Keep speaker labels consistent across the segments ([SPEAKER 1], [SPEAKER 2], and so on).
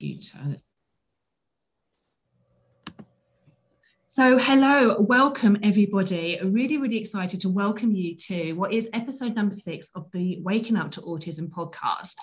[SPEAKER 1] turn So, hello, welcome everybody. Really, really excited to welcome you to what is episode number six of the Waking Up to Autism podcast.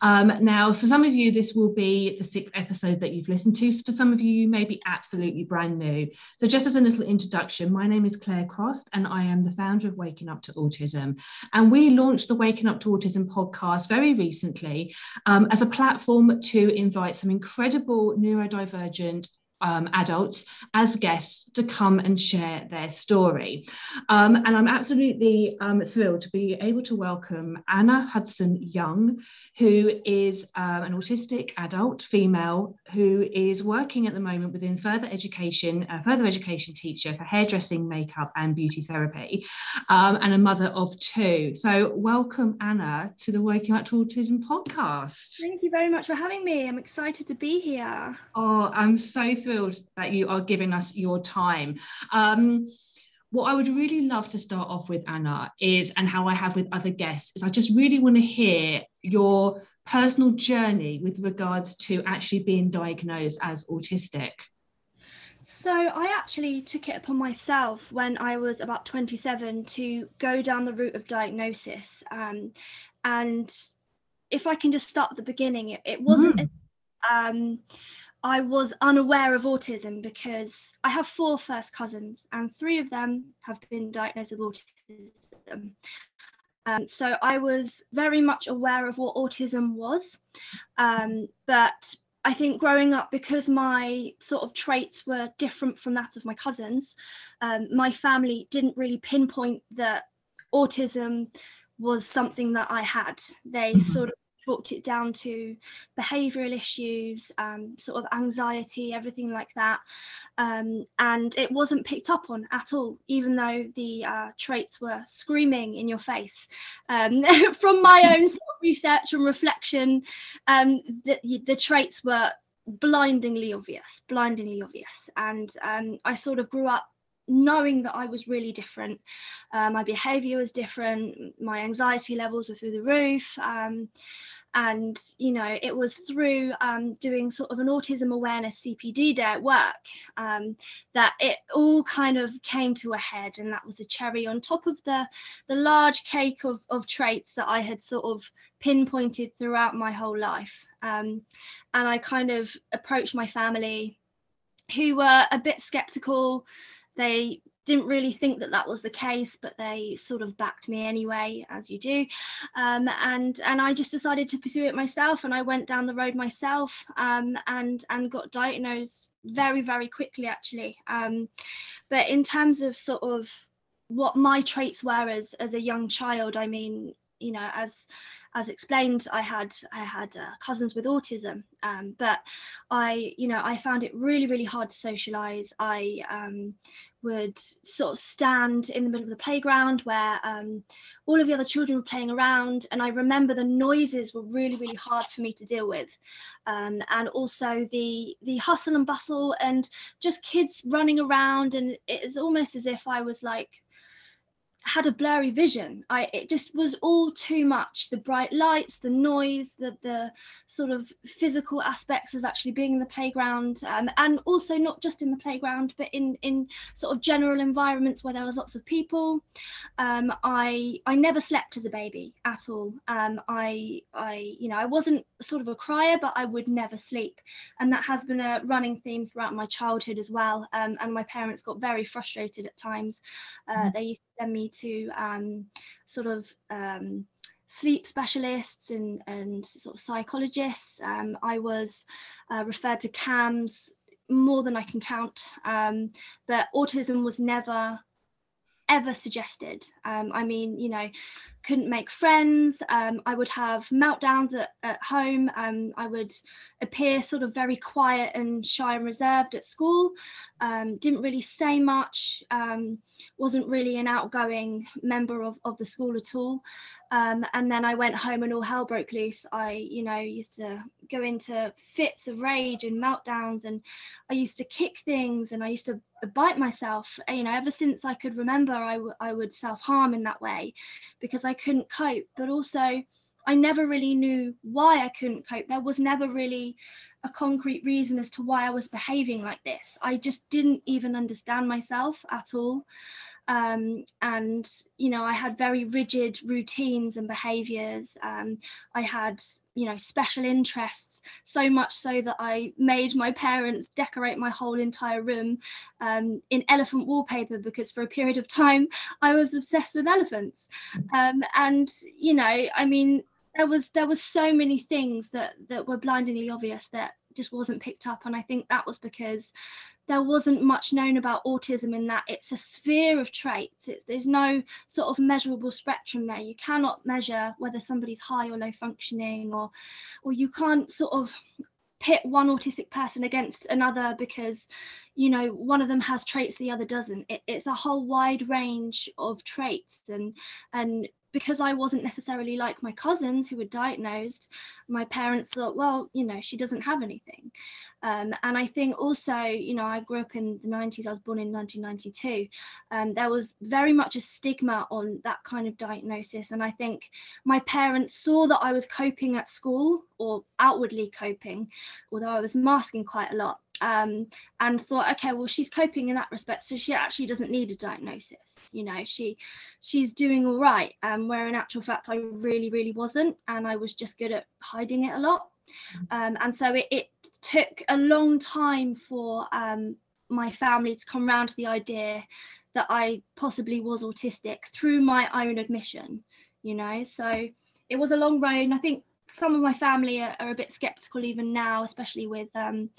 [SPEAKER 1] Um, now, for some of you, this will be the sixth episode that you've listened to. For some of you, you may be absolutely brand new. So, just as a little introduction, my name is Claire Cross, and I am the founder of Waking Up to Autism. And we launched the Waking Up to Autism podcast very recently um, as a platform to invite some incredible neurodivergent um, adults as guests to come and share their story. Um, and I'm absolutely um, thrilled to be able to welcome Anna Hudson Young, who is um, an autistic adult female who is working at the moment within further education, a further education teacher for hairdressing, makeup, and beauty therapy, um, and a mother of two. So, welcome, Anna, to the Waking Up to Autism podcast.
[SPEAKER 2] Thank you very much for having me. I'm excited to be here.
[SPEAKER 1] Oh, I'm so thrilled thrilled that you are giving us your time. Um, what I would really love to start off with, Anna, is, and how I have with other guests, is I just really want to hear your personal journey with regards to actually being diagnosed as autistic.
[SPEAKER 2] So, I actually took it upon myself when I was about 27 to go down the route of diagnosis. Um, and if I can just start at the beginning, it, it wasn't. Mm. Um, I was unaware of autism because I have four first cousins, and three of them have been diagnosed with autism. Um, so I was very much aware of what autism was. Um, but I think growing up, because my sort of traits were different from that of my cousins, um, my family didn't really pinpoint that autism was something that I had. They mm-hmm. sort of talked it down to behavioral issues, um, sort of anxiety, everything like that. Um, and it wasn't picked up on at all, even though the uh, traits were screaming in your face. Um, from my own sort of research and reflection, um, the, the traits were blindingly obvious, blindingly obvious. And um, I sort of grew up knowing that I was really different. Uh, my behavior was different, my anxiety levels were through the roof. Um, and, you know, it was through um, doing sort of an autism awareness CPD day at work um, that it all kind of came to a head. And that was a cherry on top of the, the large cake of, of traits that I had sort of pinpointed throughout my whole life. Um, and I kind of approached my family who were a bit skeptical they didn't really think that that was the case, but they sort of backed me anyway, as you do. Um, and and I just decided to pursue it myself, and I went down the road myself, um, and and got diagnosed very very quickly actually. Um, but in terms of sort of what my traits were as as a young child, I mean, you know, as as explained, I had I had uh, cousins with autism, um, but I, you know, I found it really really hard to socialize. I um, would sort of stand in the middle of the playground where um, all of the other children were playing around, and I remember the noises were really really hard for me to deal with, um, and also the the hustle and bustle and just kids running around, and it's almost as if I was like had a blurry vision. I it just was all too much. The bright lights, the noise, the the sort of physical aspects of actually being in the playground, um, and also not just in the playground, but in in sort of general environments where there was lots of people. Um, I I never slept as a baby at all. Um, I I you know I wasn't sort of a crier, but I would never sleep, and that has been a running theme throughout my childhood as well. Um, and my parents got very frustrated at times. Uh, mm. They send me to um, sort of um, sleep specialists and, and sort of psychologists. Um, I was uh, referred to CAMHS more than I can count, um, but autism was never ever suggested. Um, I mean, you know, couldn't make friends. Um, I would have meltdowns at, at home. Um, I would appear sort of very quiet and shy and reserved at school. Um, didn't really say much. Um, wasn't really an outgoing member of, of the school at all. Um, and then I went home and all hell broke loose. I, you know, used to go into fits of rage and meltdowns, and I used to kick things and I used to bite myself. You know, ever since I could remember, I, w- I would self harm in that way because I couldn't cope. But also, I never really knew why I couldn't cope. There was never really a concrete reason as to why I was behaving like this. I just didn't even understand myself at all. Um, and you know i had very rigid routines and behaviors. Um, i had you know special interests so much so that i made my parents decorate my whole entire room um, in elephant wallpaper because for a period of time i was obsessed with elephants. Um, and you know i mean there was there was so many things that that were blindingly obvious that just wasn't picked up. And i think that was because there wasn't much known about autism in that it's a sphere of traits. It's, there's no sort of measurable spectrum there. You cannot measure whether somebody's high or low functioning or or you can't sort of pit one autistic person against another because you know one of them has traits the other doesn't. It, it's a whole wide range of traits and and because I wasn't necessarily like my cousins who were diagnosed, my parents thought, well, you know, she doesn't have anything. Um, and I think also, you know, I grew up in the 90s, I was born in 1992. Um, there was very much a stigma on that kind of diagnosis. And I think my parents saw that I was coping at school or outwardly coping, although I was masking quite a lot um, and thought, okay, well, she's coping in that respect, so she actually doesn't need a diagnosis. You know, she she's doing all right. Um, where in actual fact, I really, really wasn't, and I was just good at hiding it a lot. Um, and so it, it took a long time for um, my family to come around to the idea that I possibly was autistic through my own admission. You know, so it was a long road, and I think some of my family are, are a bit skeptical even now, especially with um,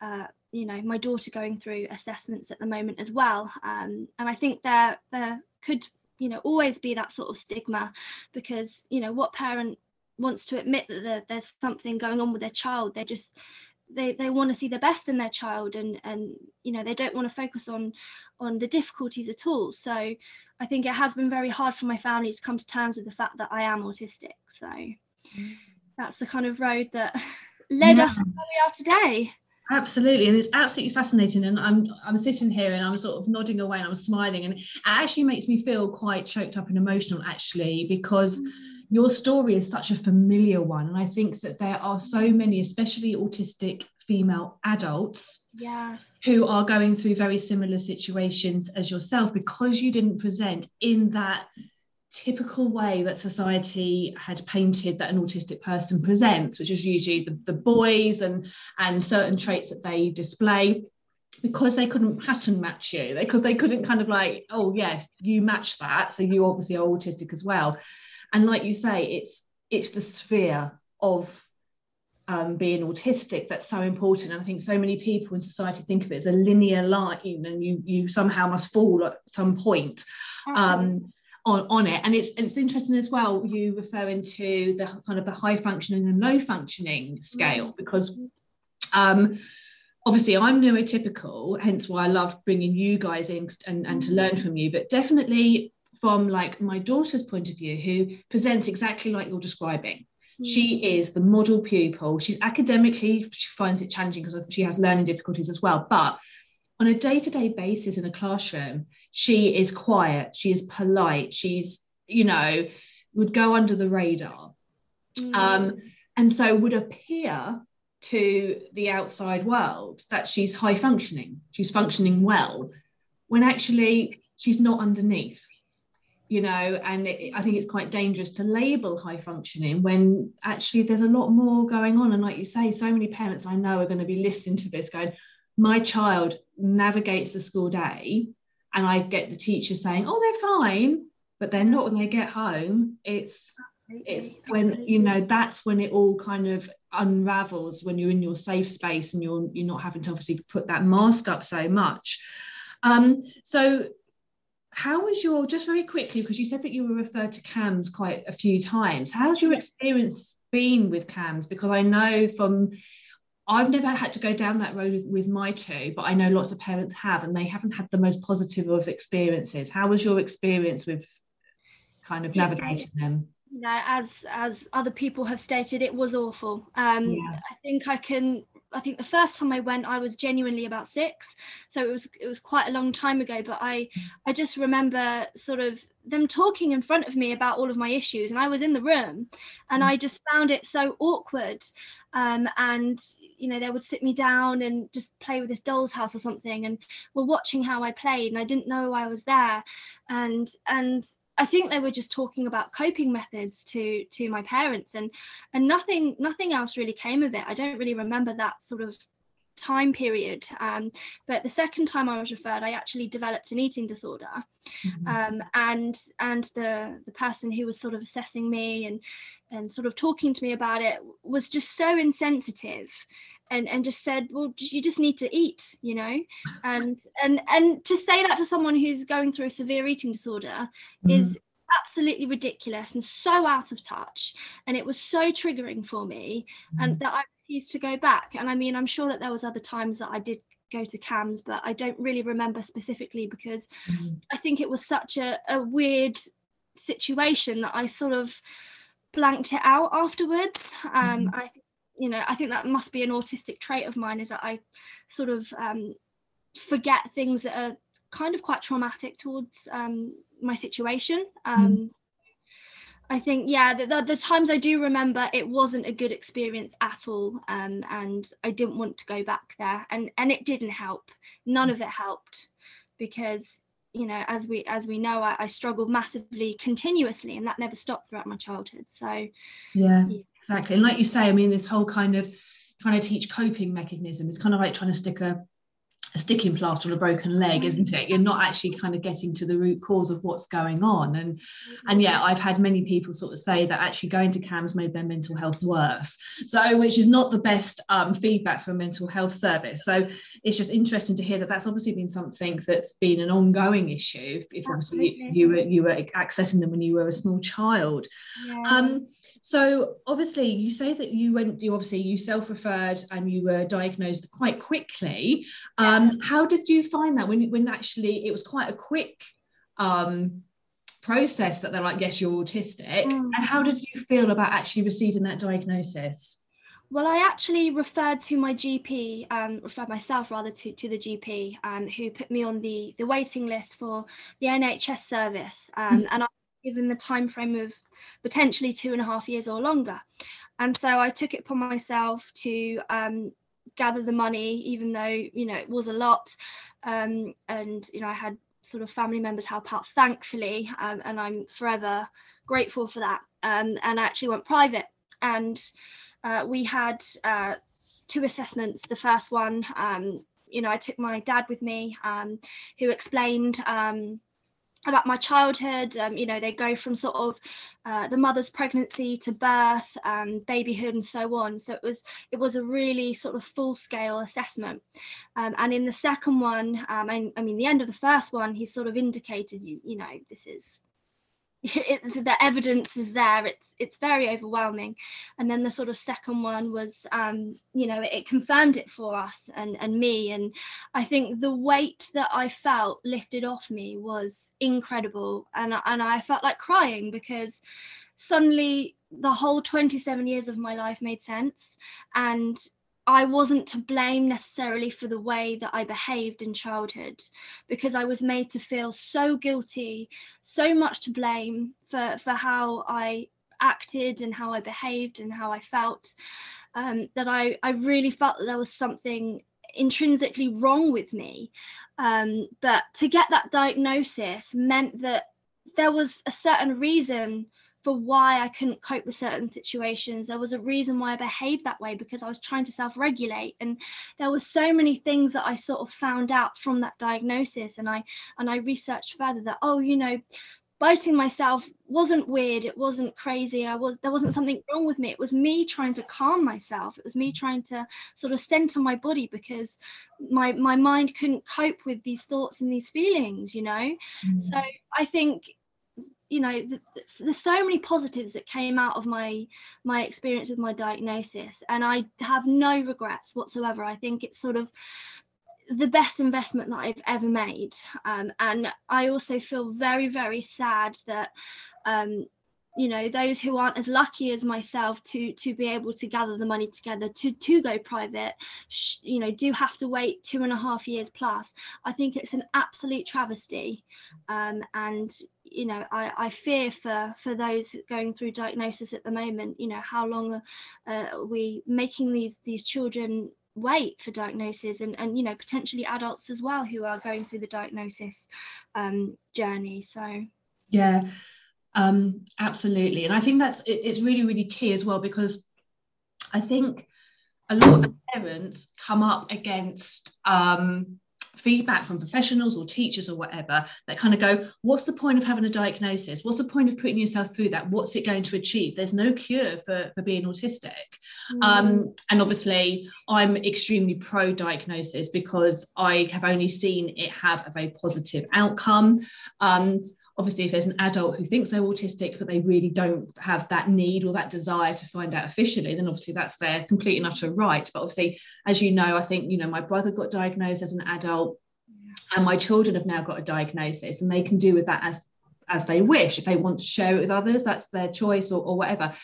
[SPEAKER 2] uh, you know my daughter going through assessments at the moment as well um, and i think there there could you know always be that sort of stigma because you know what parent wants to admit that there, there's something going on with their child they just they, they want to see the best in their child and and you know they don't want to focus on on the difficulties at all so i think it has been very hard for my family to come to terms with the fact that i am autistic so that's the kind of road that led yeah. us to where we are today
[SPEAKER 1] Absolutely, and it's absolutely fascinating. And I'm I'm sitting here and I'm sort of nodding away and I'm smiling, and it actually makes me feel quite choked up and emotional, actually, because mm. Your story is such a familiar one, and I think that there are so many, especially autistic female adults,
[SPEAKER 2] yeah,
[SPEAKER 1] who are going through very similar situations as yourself because you didn't present in that typical way that society had painted that an autistic person presents, which is usually the, the boys and, and certain traits that they display because they couldn't pattern match you because they couldn't kind of like oh yes you match that so you obviously are autistic as well and like you say it's it's the sphere of um, being autistic that's so important and i think so many people in society think of it as a linear line and you you somehow must fall at some point um, on, on it. And it's it's interesting as well, you referring to the kind of the high functioning and low functioning scale, yes. because um, obviously I'm neurotypical, hence why I love bringing you guys in and, and to learn from you, but definitely from like my daughter's point of view, who presents exactly like you're describing. She mm. is the model pupil. She's academically, she finds it challenging because she has learning difficulties as well. But on a day-to-day basis in a classroom she is quiet she is polite she's you know would go under the radar mm. um, and so would appear to the outside world that she's high functioning she's functioning well when actually she's not underneath you know and it, i think it's quite dangerous to label high functioning when actually there's a lot more going on and like you say so many parents i know are going to be listening to this going my child navigates the school day and I get the teacher saying, oh, they're fine, but they're not when they get home. It's it's when you know that's when it all kind of unravels when you're in your safe space and you're you're not having to obviously put that mask up so much. Um, so how was your just very quickly because you said that you were referred to CAMHS quite a few times. How's your experience been with CAMHS? Because I know from I've never had to go down that road with, with, my two, but I know lots of parents have, and they haven't had the most positive of experiences. How was your experience with kind of navigating them?
[SPEAKER 2] You know, as as other people have stated, it was awful. Um, yeah. I think I can. I think the first time I went, I was genuinely about six, so it was it was quite a long time ago. But I I just remember sort of them talking in front of me about all of my issues and i was in the room and mm. i just found it so awkward um, and you know they would sit me down and just play with this doll's house or something and were watching how i played and i didn't know i was there and and I think they were just talking about coping methods to to my parents and and nothing nothing else really came of it. I don't really remember that sort of time period. Um, but the second time I was referred, I actually developed an eating disorder, mm-hmm. um, and and the the person who was sort of assessing me and and sort of talking to me about it was just so insensitive. And, and just said well you just need to eat you know and and and to say that to someone who's going through a severe eating disorder mm-hmm. is absolutely ridiculous and so out of touch and it was so triggering for me and mm-hmm. that i refused to go back. And I mean, I'm sure that there was other times that I did go to CAMHS, but I don't really remember specifically because mm-hmm. I think it was such a, a weird situation that I sort of blanked it out afterwards. Um, mm-hmm. I, you know, I think that must be an autistic trait of mine is that I sort of um, forget things that are kind of quite traumatic towards um, my situation. Um, mm-hmm. I think yeah, the, the, the, times I do remember, it wasn't a good experience at all, um, and I didn't want to go back there, and and it didn't help. None of it helped, because you know, as we as we know, I, I struggled massively continuously, and that never stopped throughout my childhood. So
[SPEAKER 1] yeah, yeah, exactly. And like you say, I mean, this whole kind of trying to teach coping mechanism is kind of like trying to stick a a sticking plaster on a broken leg isn't it? You're not actually kind of getting to the root cause of what's going on. And and yeah i've had many people sort of say that actually going to CAMHS made their mental health worse. So which is not the best um, feedback for a mental health service. So it's just interesting to hear that that's obviously been something that's been an ongoing issue if obviously you, you, were you were accessing them when you were a small child. Yeah. um so obviously, you say that you went. You obviously you self-referred and you were diagnosed quite quickly. Um, yes. How did you find that when when actually it was quite a quick um, process that they're like, yes, you're autistic. Mm. And how did you feel about actually receiving that diagnosis?
[SPEAKER 2] Well, I actually referred to my GP, um, referred myself rather to, to the GP, um, who put me on the, the waiting list for the NHS service. Um, mm. And I given the time frame of potentially two and a half years or longer. And so I took it upon myself to um, gather the money, even though you know it was a lot, um, and you know I had sort of family members help out, thankfully, um, and I'm forever grateful for that. Um, and I actually went private, and uh, we had uh, two assessments. The first one, um, you know, I took my dad with me, um, who explained about my childhood um, you know they go from sort of uh, the mother's pregnancy to birth and babyhood and so on. So it was it was a really sort of full scale assessment. Um, and in the second one um, I, I mean the end of the first one he sort of indicated you you know this is it, the evidence is there. It's it's very overwhelming. And then the sort of second one was um you know it, it, confirmed it for us and and me. And i think the weight that i felt lifted off me was incredible. And and i felt like crying because suddenly the whole 27 years of my life made sense. And I wasn't to blame necessarily for the way that I behaved in childhood because I was made to feel so guilty, so much to blame for, for how I acted and how I behaved and how I felt um, that I, I really felt that there was something intrinsically wrong with me. Um, but to get that diagnosis meant that there was a certain reason for why I couldn't cope with certain situations. There was a reason why I behaved that way because I was trying to self regulate. And there were so many things that I sort of found out from that diagnosis. And I and I researched further that, oh, you know, biting myself wasn't weird it wasn't crazy i was there wasn't something wrong with me it was me trying to calm myself it was me trying to sort of center my body because my my mind couldn't cope with these thoughts and these feelings you know mm. so i think you know there's so many positives that came out of my my experience with my diagnosis and i have no regrets whatsoever. I think it's sort of the best investment that i've ever made. Um, and i also feel very very sad that um, you know those who aren't as lucky as myself to to be able to gather the money together to to go private sh- you know do have to wait two and a half years plus. I think it's an absolute travesty. Um, and you know I, I fear for for those going through diagnosis at the moment you know how long uh, are we making these these children wait for diagnosis and and you know potentially adults as well who are going through the diagnosis um, journey. So
[SPEAKER 1] yeah um, absolutely. And i think that's it, it's really really key as well because i think a lot of parents come up against um, feedback from professionals or teachers or whatever that kind of go what's the point of having a diagnosis? What's the point of putting yourself through that? What's it going to achieve? There's no cure for, for being autistic. Mm. um, and obviously i'm extremely pro diagnosis because i have only seen it have a very positive outcome. Um, obviously if there's an adult who thinks they're autistic but they really don't have that need or that desire to find out officially then obviously that's their complete and utter right. But obviously as you know i think you know my brother got diagnosed as an adult and my children have now got a diagnosis and they can do with that as as they wish. If they want to share it with others that's their choice or, or whatever.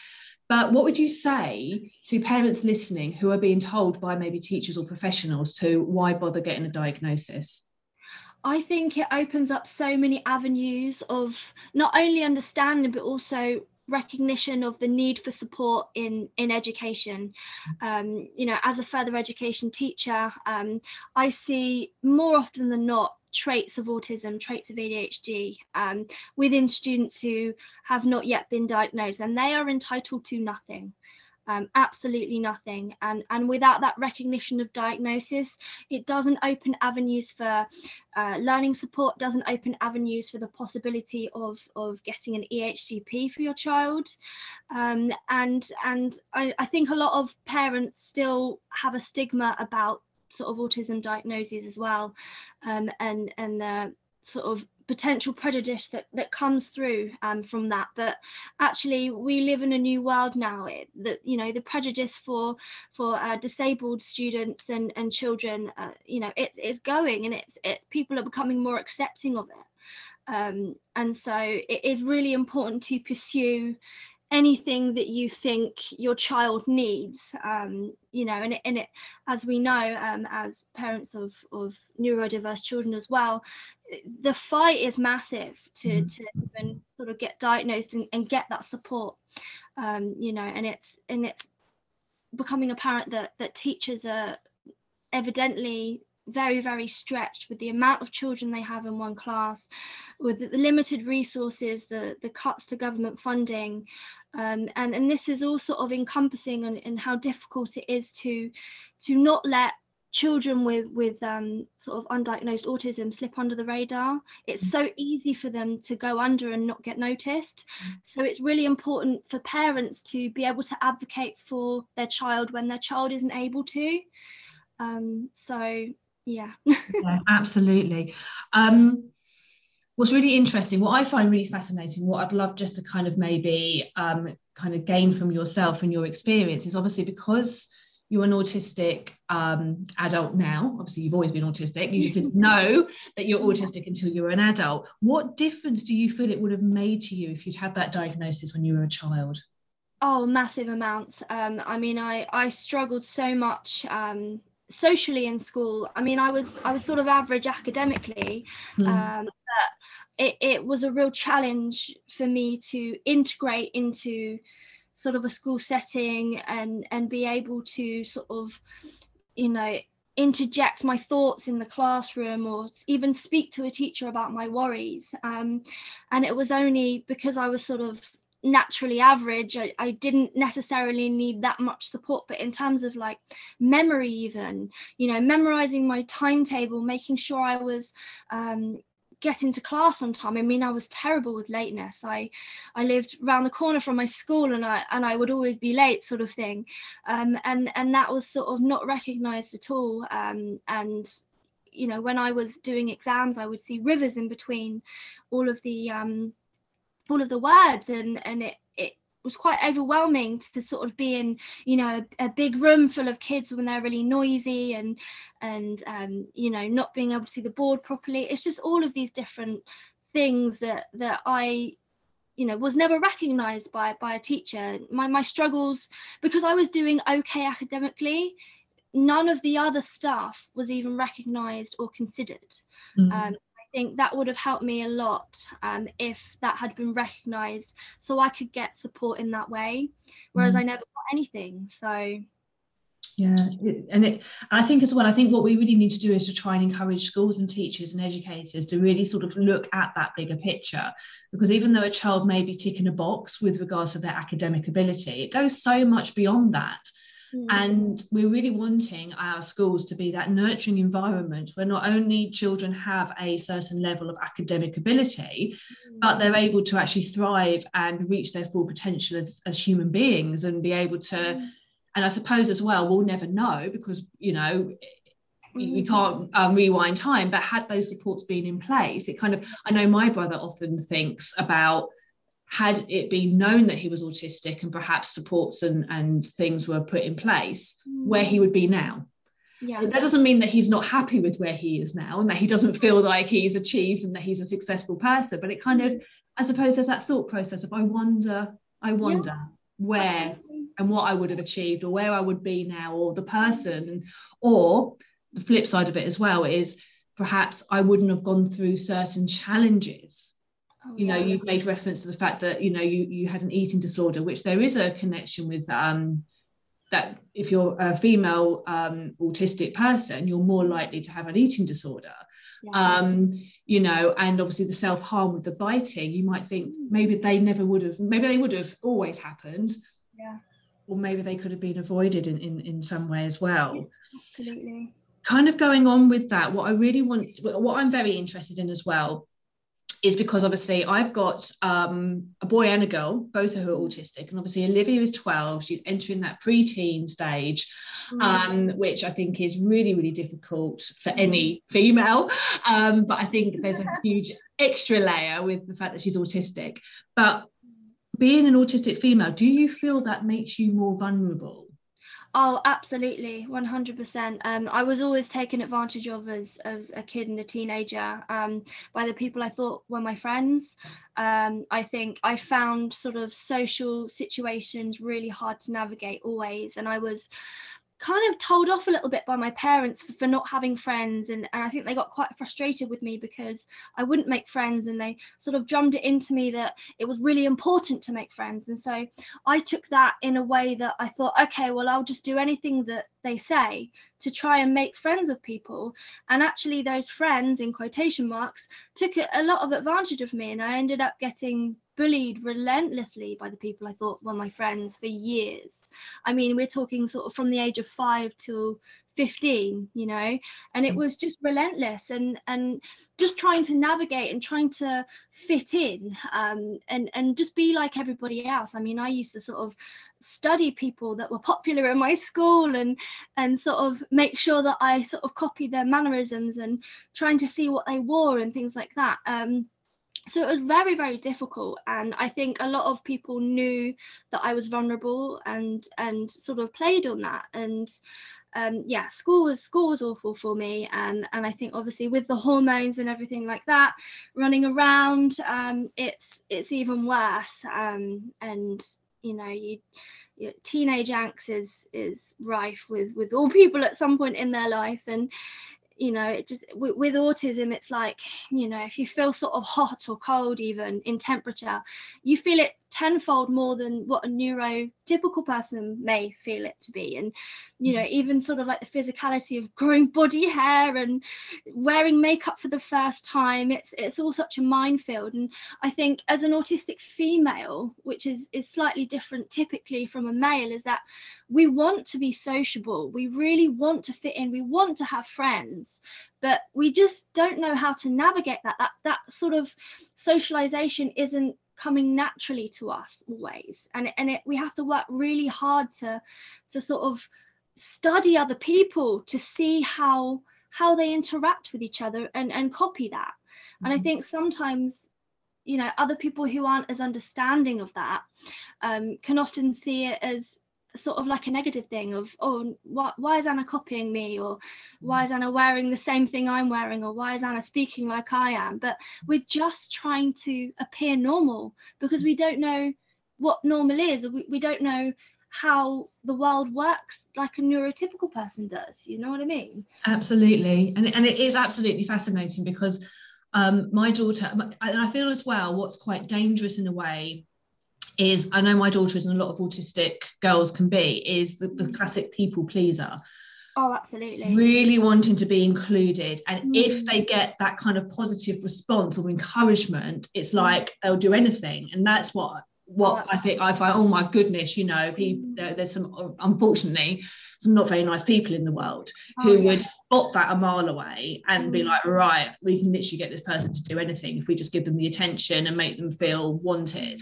[SPEAKER 1] But what would you say to parents listening who are being told by maybe teachers or professionals to why bother getting a diagnosis
[SPEAKER 2] I think it opens up so many avenues of not only understanding but also recognition of the need for support in in education. Um, you know as a further education teacher um, i see more often than not traits of autism traits of adhd um, within students who have not yet been diagnosed and they are entitled to nothing um, absolutely nothing. And, and without that recognition of diagnosis, it doesn't open avenues for uh, learning support, doesn't open avenues for the possibility of, of getting an EHCP for your child. Um, and and I, I think a lot of parents still have a stigma about sort of autism diagnoses as well um, and and the sort of potential prejudice that, that comes through um, from that. But actually we live in a new world now. It, that you know the prejudice for for uh, disabled students and and children uh, you know it, it's going and it's it's people are becoming more accepting of it. Um, and so it is really important to pursue anything that you think your child needs um, you know and it, and it as we know um, as parents of of neurodiverse children as well the fight is massive to mm. to even sort of get diagnosed and, and get that support um, you know and it's and it's becoming apparent that that teachers are evidently very very stretched with the amount of children they have in one class with the limited resources the the cuts to government funding um, and and this is all sort of encompassing and, and how difficult it is to to not let children with with um, sort of undiagnosed autism slip under the radar it's mm. so easy for them to go under and not get noticed mm. so it's really important for parents to be able to advocate for their child when their child isn't able to um, so yeah. yeah
[SPEAKER 1] absolutely. Um, what's really interesting what i find really fascinating what i'd love just to kind of maybe um, kind of gain from yourself and your experience is obviously because you're an autistic um, adult now obviously you've always been autistic you just didn't know that you're autistic until you were an adult. What difference do you feel it would have made to you if you'd had that diagnosis when you were a child?
[SPEAKER 2] Oh massive amounts. Um, i mean i i struggled so much um, socially in school i mean i was i was sort of average academically mm. um, but it, it was a real challenge for me to integrate into sort of a school setting and and be able to sort of you know interject my thoughts in the classroom or even speak to a teacher about my worries um, and it was only because i was sort of naturally average I, I didn't necessarily need that much support but in terms of like memory even you know memorizing my timetable making sure i was um, getting to class on time i mean i was terrible with lateness. I i lived around the corner from my school and i and i would always be late sort of thing. Um, and and that was sort of not recognized at all. Um, and you know when i was doing exams i would see rivers in between all of the all of the words and and it it was quite overwhelming to sort of be in you know a, a big room full of kids when they're really noisy and and um, you know not being able to see the board properly. It's just all of these different things that that I you know was never recognized by by a teacher. My my struggles because i was doing okay academically none of the other stuff was even recognized or considered. Mm. um, think that would have helped me a lot um, if that had been recognized so i could get support in that way whereas mm. i never got anything so
[SPEAKER 1] yeah and it i think as well i think what we really need to do is to try and encourage schools and teachers and educators to really sort of look at that bigger picture because even though a child may be ticking a box with regards to their academic ability it goes so much beyond that mm. and we're really wanting our schools to be that nurturing environment where not only children have a certain level of academic ability mm. but they're able to actually thrive and reach their full potential as, as human beings and be able to mm and I suppose as well we'll never know because you know we mm-hmm. can't um, rewind time but had those supports been in place it kind of I know my brother often thinks about had it been known that he was autistic and perhaps supports and, and things were put in place hmm. where he would be now yeah. that doesn't mean that he's not happy with where he is now and that he doesn't feel like he's achieved and that he's a successful person but it kind of I suppose there's that thought process of I wonder I wonder yeah. where Absolutely and what I would have achieved or where I would be now or the person or the flip side of it as well is perhaps I wouldn't have gone through certain challenges oh, you know yeah. you've made reference to the fact that you know you you had an eating disorder which there is a connection with um that if you're a female um, autistic person you're more likely to have an eating disorder yeah, um, you know and obviously the self-harm with the biting you might think mm. maybe they never would have maybe they would have always happened
[SPEAKER 2] yeah
[SPEAKER 1] or maybe they could have been avoided in, in, in some way as well.
[SPEAKER 2] Absolutely.
[SPEAKER 1] Kind of going on with that, what I really want, what I'm very interested in as well is because obviously I've got um, a boy and a girl, both of who are autistic, and obviously Olivia is 12. She's entering that preteen stage, mm. um, which I think is really, really difficult for mm. any female. Um, but I think there's a huge extra layer with the fact that she's autistic. But being an autistic female, do you feel that makes you more vulnerable?
[SPEAKER 2] Oh, absolutely, one hundred percent. Um, I was always taken advantage of as as a kid and a teenager um, by the people I thought were my friends. Um, I think I found sort of social situations really hard to navigate always, and I was kind of told off a little bit by my parents for, for not having friends and, and i think they got quite frustrated with me because i wouldn't make friends and they sort of drummed it into me that it was really important to make friends and so i took that in a way that i thought okay well i'll just do anything that they say to try and make friends with people and actually those friends in quotation marks took a lot of advantage of me and i ended up getting bullied relentlessly by the people I thought were my friends for years. I mean, we're talking sort of from the age of five till 15 you know and it mm. was just relentless and and just trying to navigate and trying to fit in um, and and just be like everybody else i mean i used to sort of study people that were popular in my school and and sort of make sure that i sort of copied their mannerisms and trying to see what they wore and things like that um, so it was very very difficult and i think a lot of people knew that i was vulnerable and and sort of played on that and um, yeah school was school was awful for me and and i think obviously with the hormones and everything like that running around um, it's it's even worse um, and you know you, you teenage angst is is rife with with all people at some point in their life and you know it just with, with, autism it's like you know if you feel sort of hot or cold even in temperature you feel it tenfold more than what a neurotypical person may feel it to be. And you know mm. even sort of like the physicality of growing body hair and wearing makeup for the first time it's it's all such a minefield. And i think as an autistic female which is is slightly different typically from a male is that we want to be sociable. We really want to fit in. We want to have friends but we just don't know how to navigate that. That that sort of socialization isn't coming naturally to us always and and it, we have to work really hard to to sort of study other people to see how how they interact with each other and and copy that mm-hmm. and i mm-hmm. think sometimes you know other people who aren't as understanding of that um, can often see it as sort of like a negative thing of oh why, why is anna copying me? Or why is anna wearing the same thing i'm wearing? Or why is anna speaking like i am? But we're just trying to appear normal because we don't know what normal is. We, we don't know how the world works like a neurotypical person does. You know what i mean?
[SPEAKER 1] Absolutely. And, and it is absolutely fascinating because um, my daughter and i feel as well what's quite dangerous in a way is I know my daughter is and a lot of autistic girls can be is the, the mm. classic people pleaser.
[SPEAKER 2] Oh, absolutely.
[SPEAKER 1] Really wanting to be included. And mm. if they get that kind of positive response or encouragement, it's mm. like they'll do anything. And that's what what oh, I think I find, oh my goodness, you know, people, mm. there, there's some, unfortunately, some not very nice people in the world oh, who would spot that a mile away and mm. be like, right, we can literally get this person to do anything if we just give them the attention and make them feel wanted.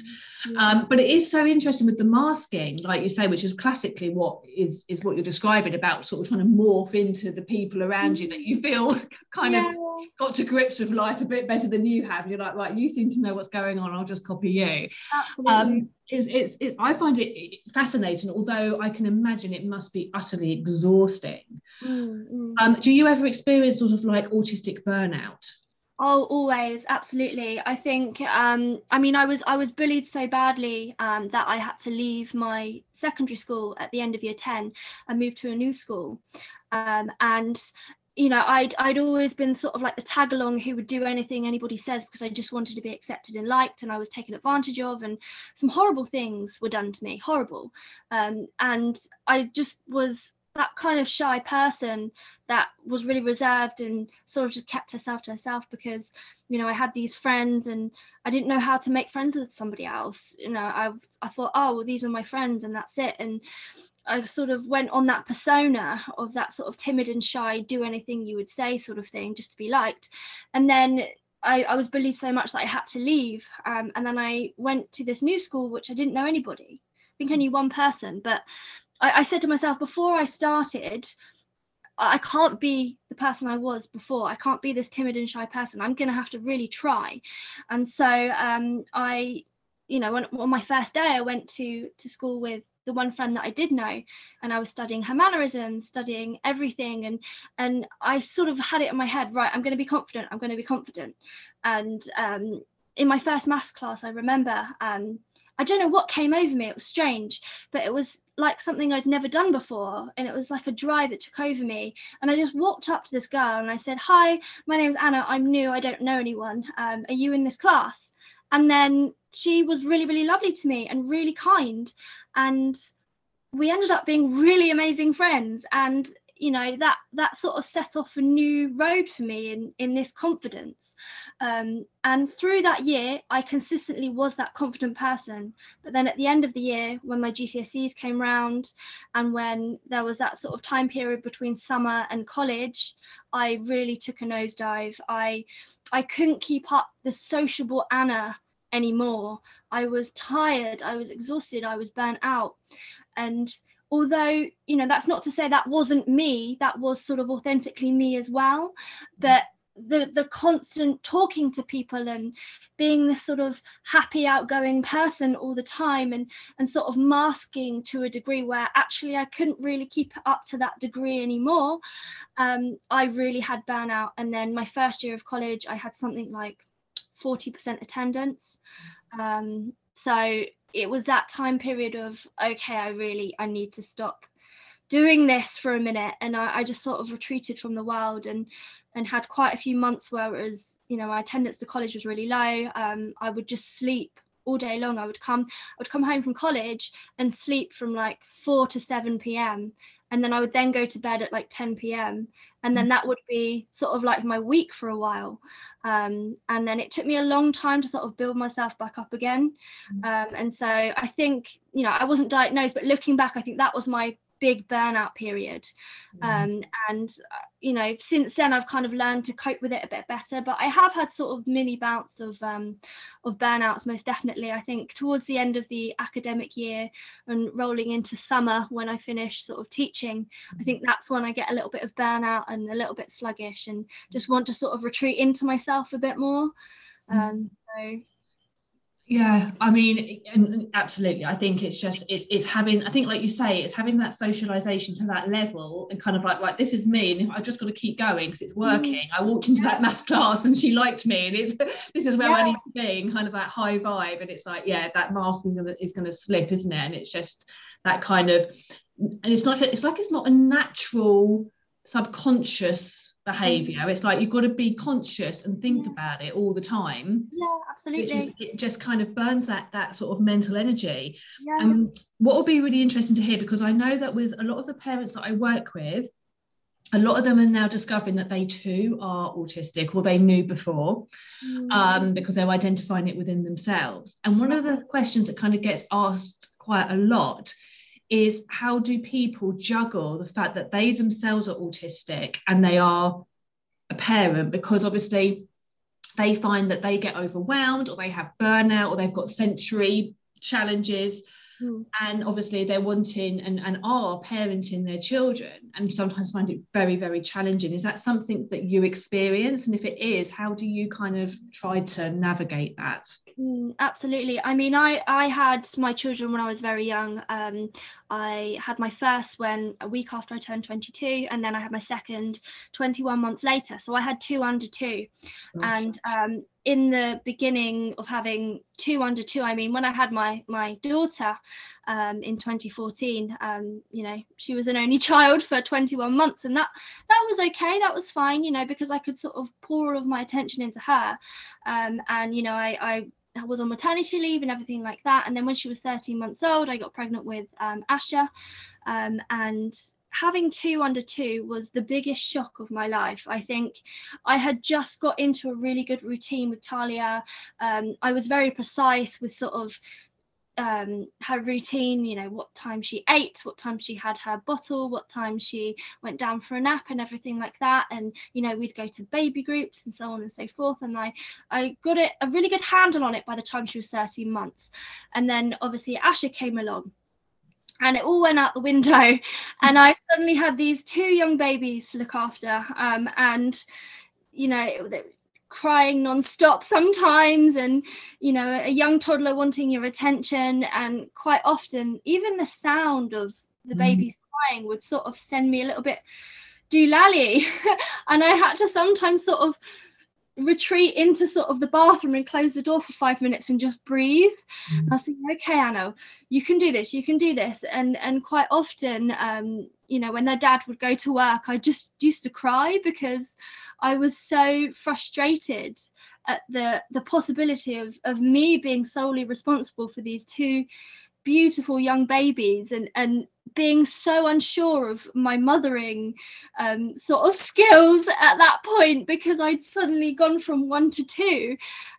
[SPEAKER 1] Um, but it is so interesting with the masking, like you say, which is classically what is is what you're describing about sort of trying to morph into the people around you that you feel kind yeah. of got to grips with life a bit better than you have. You're like, right, you seem to know what's going on. I'll just copy you.
[SPEAKER 2] Absolutely. Um,
[SPEAKER 1] it's, it's, it's, I find it fascinating, although I can imagine it must be utterly exhausting. Mm, mm. Um, do you ever experience sort of like autistic burnout?
[SPEAKER 2] Oh, always, absolutely. I think, um, I mean, I was I was bullied so badly um, that I had to leave my secondary school at the end of year ten and move to a new school, um, and you know, I'd I'd always been sort of like the tag along who would do anything anybody says because I just wanted to be accepted and liked, and I was taken advantage of, and some horrible things were done to me, horrible, um, and I just was that kind of shy person that was really reserved and sort of just kept herself to herself because you know I had these friends and I didn't know how to make friends with somebody else. You know I I thought oh well these are my friends and that's it. And I sort of went on that persona of that sort of timid and shy do anything you would say sort of thing just to be liked. And then I, I was bullied so much that I had to leave um, and then I went to this new school which I didn't know anybody. I think I knew one person but I, I said to myself before I started, I can't be the person I was before. I can't be this timid and shy person. I'm going to have to really try. And so um, I, you know, when, on my first day, I went to to school with the one friend that I did know, and I was studying her mannerisms, studying everything, and and I sort of had it in my head, right? I'm going to be confident. I'm going to be confident. And um, in my first maths class, I remember um, I don't know what came over me. It was strange, but it was like something I'd never done before. And it was like a drive that took over me. And I just walked up to this girl and I said, Hi, my name's Anna. I'm new. I don't know anyone. Um, are you in this class? And then she was really, really lovely to me and really kind. And we ended up being really amazing friends. And you know that that sort of set off a new road for me in in this confidence. Um, and through that year i consistently was that confident person. But then at the end of the year when my gcse's came round and when there was that sort of time period between summer and college i really took a nosedive. I i couldn't keep up the sociable anna anymore. I was tired. I was exhausted. I was burnt out. And although you know that's not to say that wasn't me that was sort of authentically me as well. But the the constant talking to people and being this sort of happy outgoing person all the time and and sort of masking to a degree where actually I couldn't really keep up to that degree anymore um, I really had burnout. And then my first year of college I had something like 40% attendance. Um, so it was that time period of okay i really i need to stop doing this for a minute. And I, I, just sort of retreated from the world and and had quite a few months where it was you know my attendance to college was really low. Um, i would just sleep all day long. I would come i would come home from college and sleep from like 4 to 7 p.m and then I would then go to bed at like 10 p.m. and then mm. that would be sort of like my week for a while. Um, and then it took me a long time to sort of build myself back up again. Mm. Um, and so I think, you know, I wasn't diagnosed, but looking back, I think that was my big burnout period mm. um, and uh, you know since then i've kind of learned to cope with it a bit better but i have had sort of mini bouts of um, of burnouts most definitely i think towards the end of the academic year and rolling into summer when i finish sort of teaching i think mm. that's when i get a little bit of burnout and a little bit sluggish and just want to sort of retreat into myself a bit more mm. um, so
[SPEAKER 1] yeah i mean and absolutely i think it's just it's it's having i think like you say it's having that socialization to that level and kind of like like this is me and i just got to keep going because it's mm. working mm. i walked into yeah. that math class and she liked me and it's this is where yeah. i need to be and kind of that high vibe and it's like yeah that mask is gonna is gonna slip isn't it and it's just that kind of and it's like it's like it's not a natural subconscious behavior it's like you've got to be conscious and think yeah. about it all the time
[SPEAKER 2] yeah absolutely
[SPEAKER 1] just, it just kind of burns that that sort of mental energy yeah. and what will be really interesting to hear because i know that with a lot of the parents that i work with a lot of them are now discovering that they too are autistic or they knew before mm. um, because they're identifying it within themselves and one of the questions that kind of gets asked quite a lot is how do people juggle the fact that they themselves are autistic and they are a parent? Because obviously they find that they get overwhelmed or they have burnout or they've got sensory challenges. Mm. and obviously they're wanting and, and are parenting their children and sometimes find it very very challenging. Is that something that you experience? And if it is how do you kind of try to navigate that
[SPEAKER 2] Mm, absolutely. I mean, I I had my children when I was very young. Um, I had my first when a week after I turned 22, and then I had my second 21 months later. So I had two under two, and um, in the beginning of having two under two, I mean, when I had my my daughter um, in 2014, um, you know, she was an only child for 21 months, and that that was okay. That was fine, you know, because I could sort of pour all of my attention into her, um, and you know, I, I I was on maternity leave and everything like that. And then when she was 13 months old, I got pregnant with um, Asha. Um, and having two under two was the biggest shock of my life. I think I had just got into a really good routine with Talia. Um, I was very precise with sort of um, her routine, you know, what time she ate, what time she had her bottle, what time she went down for a nap and everything like that. And, you know, we'd go to baby groups and so on and so forth. And I, I got it a really good handle on it by the time she was 13 months. And then obviously Asha came along and it all went out the window and i suddenly had these two young babies to look after um, and you know crying non-stop sometimes and you know a young toddler wanting your attention and quite often even the sound of the mm. crying would sort of send me a little bit doolally and i had to sometimes sort of retreat into sort of the bathroom and close the door for five minutes and just breathe. Mm. And I was thinking, okay, Anna, you can do this, you can do this. And and quite often, um, you know, when their dad would go to work, I just used to cry because I was so frustrated at the the possibility of of me being solely responsible for these two beautiful young babies and and being so unsure of my mothering um, sort of skills at that point because I'd suddenly gone from one to two,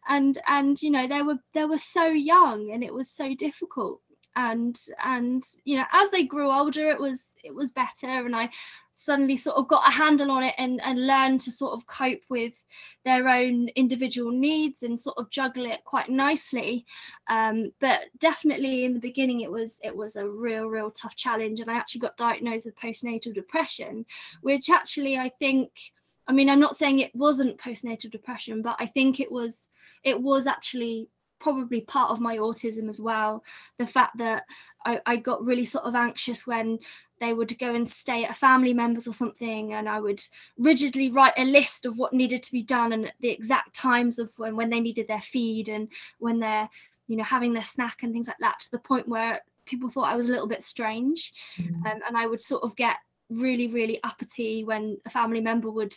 [SPEAKER 2] and and you know they were they were so young and it was so difficult and and you know as they grew older it was it was better. And I suddenly sort of got a handle on it and, and learn to sort of cope with their own individual needs and sort of juggle it quite nicely. Um, but definitely in the beginning it was it was a real real tough challenge. And i actually got diagnosed with postnatal depression which actually i think i mean i'm not saying it wasn't postnatal depression but i think it was it was actually probably part of my autism as well. The fact that I, I, got really sort of anxious when they would go and stay at a family members or something, and I would rigidly write a list of what needed to be done and the exact times of when, when they needed their feed and when they're, you know, having their snack and things like that to the point where people thought I was a little bit strange. Mm-hmm. Um, and I would sort of get really really uppity when a family member would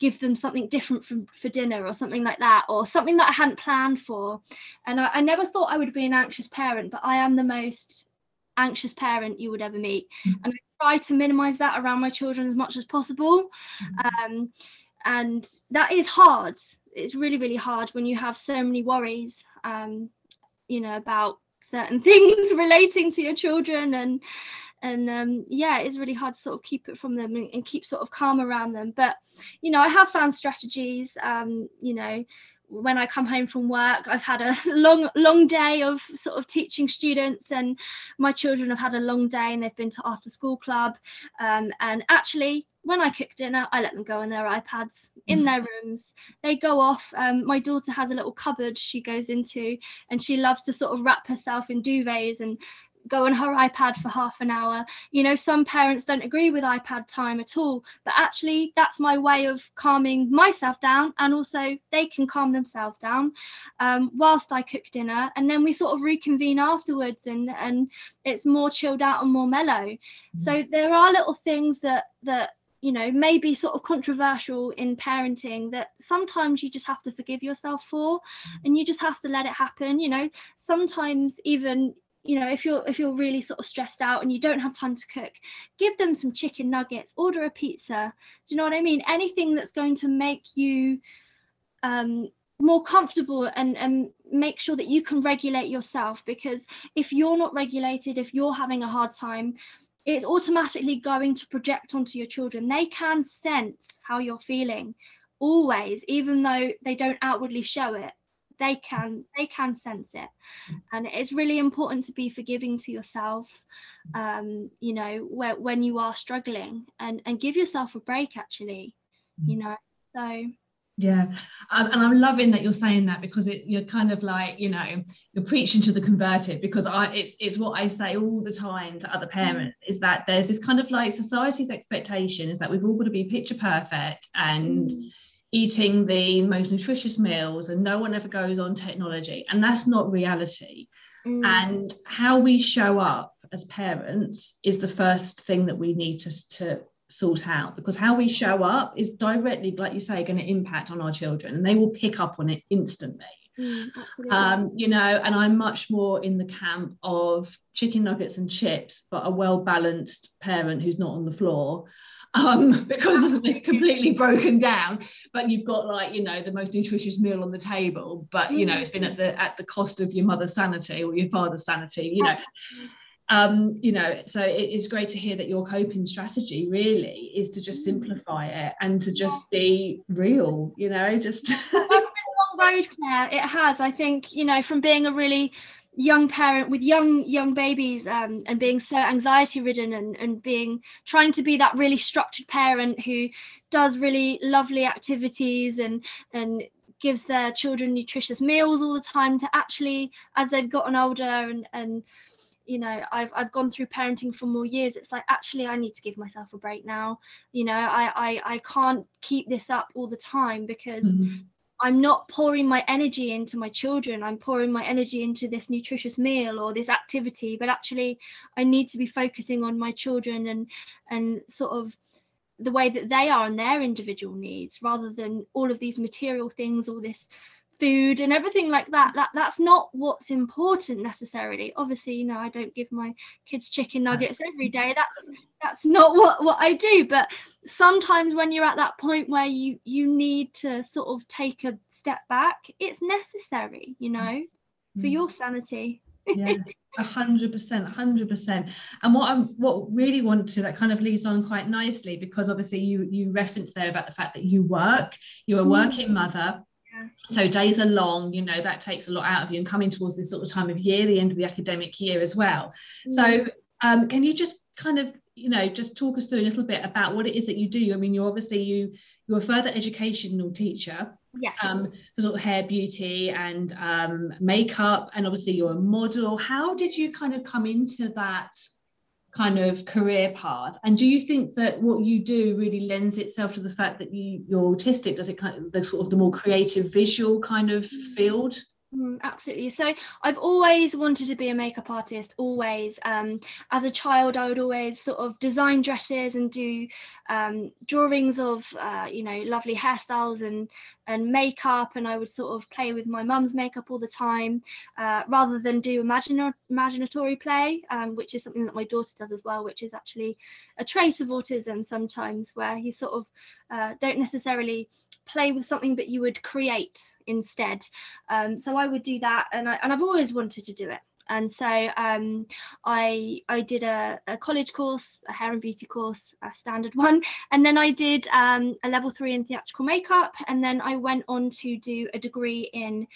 [SPEAKER 2] give them something different from, for dinner or something like that or something that i hadn't planned for and I, I, never thought i would be an anxious parent but i am the most anxious parent you would ever meet mm-hmm. and i try to minimize that around my children as much as possible mm-hmm. um, and that is hard it's really really hard when you have so many worries um, you know about certain things relating to your children and and um, yeah it's really hard to sort of keep it from them and, and, keep sort of calm around them but you know i have found strategies um, you know when I come home from work, I've had a long, long day of sort of teaching students, and my children have had a long day and they've been to after school club. Um, and actually, when I cook dinner, I let them go on their iPads in mm. their rooms. They go off. Um, my daughter has a little cupboard she goes into, and she loves to sort of wrap herself in duvets and go on her iPad for half an hour. You know, some parents don't agree with iPad time at all, but actually, that's my way of calming myself down, and also they can calm themselves down um, whilst I cook dinner, and then we sort of reconvene afterwards, and and it's more chilled out and more mellow. Mm-hmm. So there are little things that that you know may be sort of controversial in parenting that sometimes you just have to forgive yourself for mm. and you just have to let it happen you know sometimes even you know if you're if you're really sort of stressed out and you don't have time to cook give them some chicken nuggets order a pizza. Do you know what i mean? Anything that's going to make you um, more comfortable and and make sure that you can regulate yourself because if you're not regulated if you're having a hard time it's automatically going to project onto your children. They can sense how you're feeling always even though they don't outwardly show it they can they can sense it. And it's really important to be forgiving to yourself um you know where, when you are struggling and and give yourself a break actually you know so.
[SPEAKER 1] Yeah. Um, and i'm loving that you're saying that because it, you're kind of like you know you're preaching to the converted because i it's it's what i say all the time to other parents mm. is that there's this kind of like society's expectation is that we've all got to be picture perfect and mm eating the most nutritious meals and no one ever goes on technology. And that's not reality. Mm. and how we show up as parents is the first thing that we need to, to sort out because how we show up is directly like you say going to impact on our children and they will pick up on it instantly.
[SPEAKER 2] Mm,
[SPEAKER 1] um, you know, and I'm much more in the camp of chicken nuggets and chips, but a well balanced parent who's not on the floor um, because they're completely broken down. But you've got like you know the most nutritious meal on the table, but you know it's been at the at the cost of your mother's sanity or your father's sanity. You know. Um, you know, so it is great to hear that your coping strategy really is to just mm. simplify it and to just be real, you know, just long
[SPEAKER 2] road claire it has i think you know from being a really young parent with young young babies um, and being so anxiety ridden and, and being trying to be that really structured parent who does really lovely activities and and gives their children nutritious meals all the time to actually as they've gotten older and and you know I've I've gone through parenting for more years it's like actually I need to give myself a break now you know I I, I can't keep this up all the time because mm-hmm. I'm not pouring my energy into my children. I'm pouring my energy into this nutritious meal or this activity, but actually I need to be focusing on my children and and sort of the way that they are and their individual needs rather than all of these material things or this food and everything like that that that's not what's important necessarily. Obviously you know i don't give my kids chicken nuggets every day. That's that's not what what i do. But sometimes when you're at that point where you you need to sort of take a step back it's necessary you know for your mm. sanity.
[SPEAKER 1] Yeah. A hundred percent, a hundred percent. And what I'm what really want to that kind of leads on quite nicely because obviously you you referenced there about the fact that you work, you're a mm. working mother, so days are long, you know, that takes a lot out of you and coming towards this sort of time of year, the end of the academic year as well. Mm. So um, can you just kind of, you know, just talk us through a little bit about what it is that you do? I mean, you're obviously you you're a further educational teacher.
[SPEAKER 2] Yeah.
[SPEAKER 1] Um, for sort of hair beauty and um, makeup, and obviously you're a model. How did you kind of come into that kind of career path and do you think that what you do really lends itself to the fact that you you're autistic does it kind of the sort of the more creative visual kind of field
[SPEAKER 2] Mm, absolutely. So I've always wanted to be a makeup artist, always. Um, as a child, I would always sort of design dresses and do um, drawings of, uh, you know, lovely hairstyles and and makeup. And I would sort of play with my mum's makeup all the time, uh, rather than do imagina- imaginatory play, um, which is something that my daughter does as well, which is actually a trait of autism sometimes, where you sort of uh, don't necessarily play with something, but you would create instead. Um, so I would do that, and I, and I've always wanted to do it. And so um, I I did a, a, college course, a hair and beauty course, a standard one, and then I did um, a level three in theatrical makeup, and then I went on to do a degree in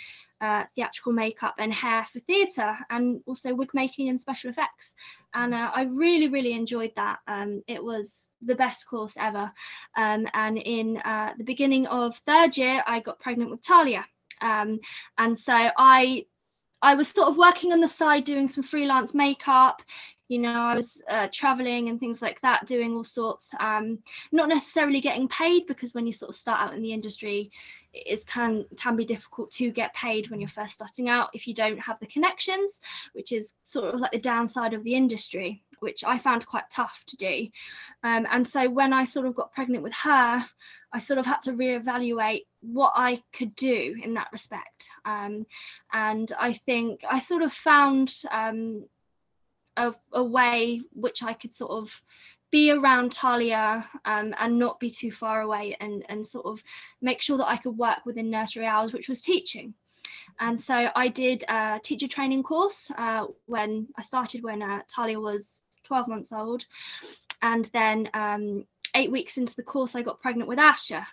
[SPEAKER 2] uh, theatrical makeup and hair for theatre, and also wig making and special effects. And uh, I really really enjoyed that. Um, it was the best course ever. Um, and in uh, the beginning of third year, I got pregnant with Talia. Um, and so I I was sort of working on the side doing some freelance makeup. You know, I was uh, traveling and things like that, doing all sorts. Um, not necessarily getting paid because when you sort of start out in the industry, it can can be difficult to get paid when you're first starting out if you don't have the connections, which is sort of like the downside of the industry which I found quite tough to do. Um, and so when I sort of got pregnant with her, I sort of had to reevaluate what I could do in that respect. Um, and I think I sort of found um, a, a, way which I could sort of be around Talia um, and not be too far away and, and sort of make sure that I could work within nursery hours, which was teaching. And so I did a teacher training course uh, when I started when uh, Talia was 12 months old. And then um, eight weeks into the course, I got pregnant with Asha,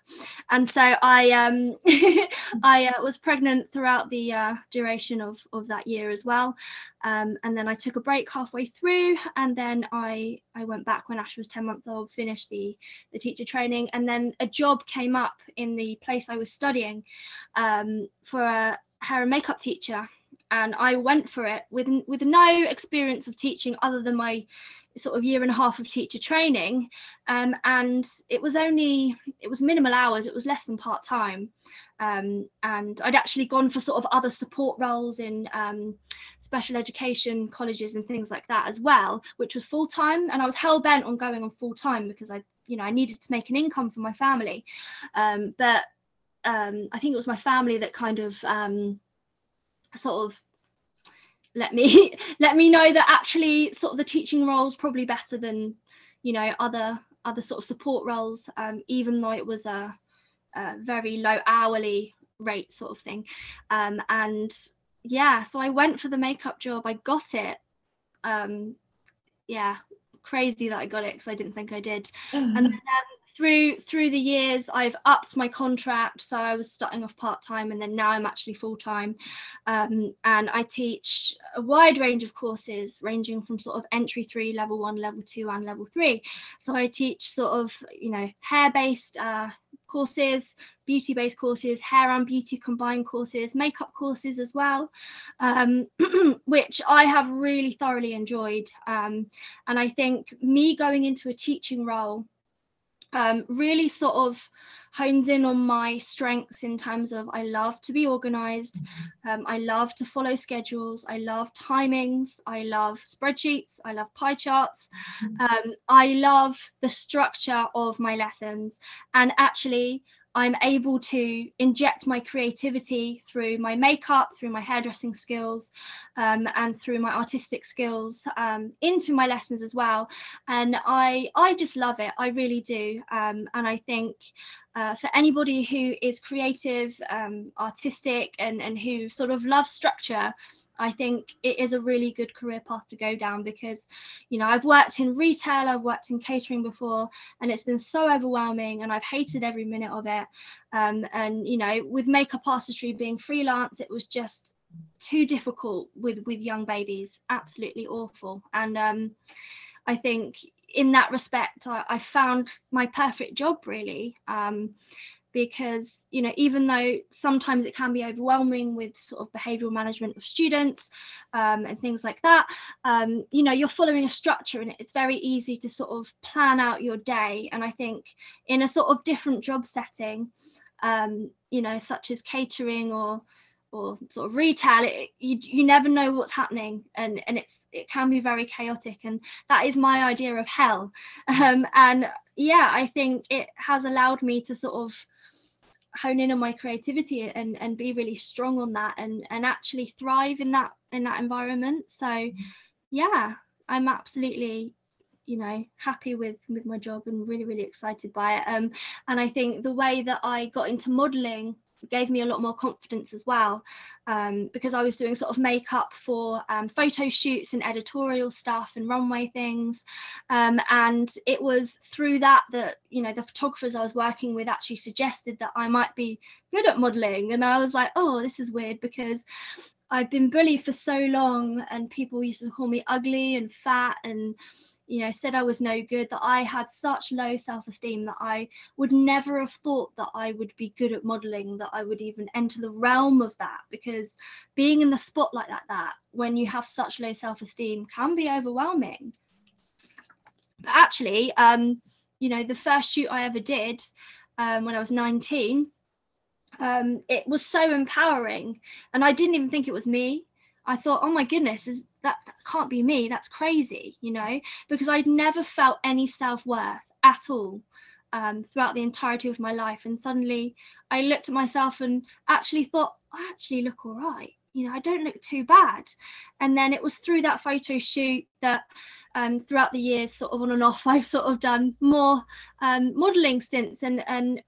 [SPEAKER 2] and so I um, I uh, was pregnant throughout the uh, duration of of that year as well, um, and then I took a break halfway through, and then I I went back when Asha was ten months old, finished the the teacher training, and then a job came up in the place I was studying um, for a hair and makeup teacher and I went for it with with no experience of teaching other than my sort of year and a half of teacher training um, and it was only it was minimal hours it was less than part time um, and I'd actually gone for sort of other support roles in um, special education colleges and things like that as well which was full time and I was hell bent on going on full time because I you know I needed to make an income for my family um, but um, I think it was my family that kind of um, sort of let me let me know that actually sort of the teaching role is probably better than you know other other sort of support roles um, even though it was a, a, very low hourly rate sort of thing. Um, and yeah so i went for the makeup job. I got it. Um, yeah crazy that i got it because i didn't think i did. Mm-hmm. and then um, through through the years i've upped my contract. So i was starting off part-time and then now i'm actually full-time. Um, and i teach a wide range of courses ranging from sort of entry three level one level two and level three. So i teach sort of you know hair based uh, courses, beauty based courses, hair and beauty combined courses, makeup courses as well, um, which I have really thoroughly enjoyed. Um, and I think me going into a teaching role um, really sort of hones in on my strengths in terms of I love to be organized, um, I love to follow schedules, I love timings, I love spreadsheets, I love pie charts, mm-hmm. um, I love the structure of my lessons, and actually I'm able to inject my creativity through my makeup, through my hairdressing skills, um, and through my artistic skills um, into my lessons as well. And I, I just love it. I really do. Um, and I think uh, for anybody who is creative, um, artistic, and, and who sort of loves structure, I think it is a really good career path to go down because, you know, I've worked in retail, I've worked in catering before, and it's been so overwhelming and I've hated every minute of it. Um, and, you know, with makeup artistry being freelance, it was just too difficult with with young babies. Absolutely awful. And um, i think in that respect I, I, found my perfect job really. Um, because you know even though sometimes it can be overwhelming with sort of behavioral management of students um, and things like that um, you know you're following a structure and it's very easy to sort of plan out your day. And i think in a sort of different job setting um, you know such as catering or or sort of retail it, you, you never know what's happening and and it's it can be very chaotic and that is my idea of hell. Um, and yeah i think it has allowed me to sort of hone in on my creativity and and be really strong on that and and actually thrive in that in that environment. So yeah i'm absolutely you know happy with with my job and really really excited by it. Um and i think the way that i got into modeling gave me a lot more confidence as well um, because I was doing sort of makeup for um, photo shoots and editorial stuff and runway things. Um, and it was through that that, you know, the photographers I was working with actually suggested that I might be good at modeling. And I was like, oh, this is weird because I've been bullied for so long and people used to call me ugly and fat and you know said I was no good that I had such low self-esteem that I would never have thought that I would be good at modeling that I would even enter the realm of that because being in the spotlight like that when you have such low self-esteem can be overwhelming. But actually um you know the first shoot I ever did um, when I was 19 um, it was so empowering and I didn't even think it was me. I thought, oh my goodness, is that, that can't be me. That's crazy, you know, because I'd never felt any self worth at all um, throughout the entirety of my life. And suddenly I looked at myself and actually thought, I actually look all right. You know, I don't look too bad. And then it was through that photo shoot that um, throughout the years, sort of on and off, I've sort of done more um, modeling stints and, and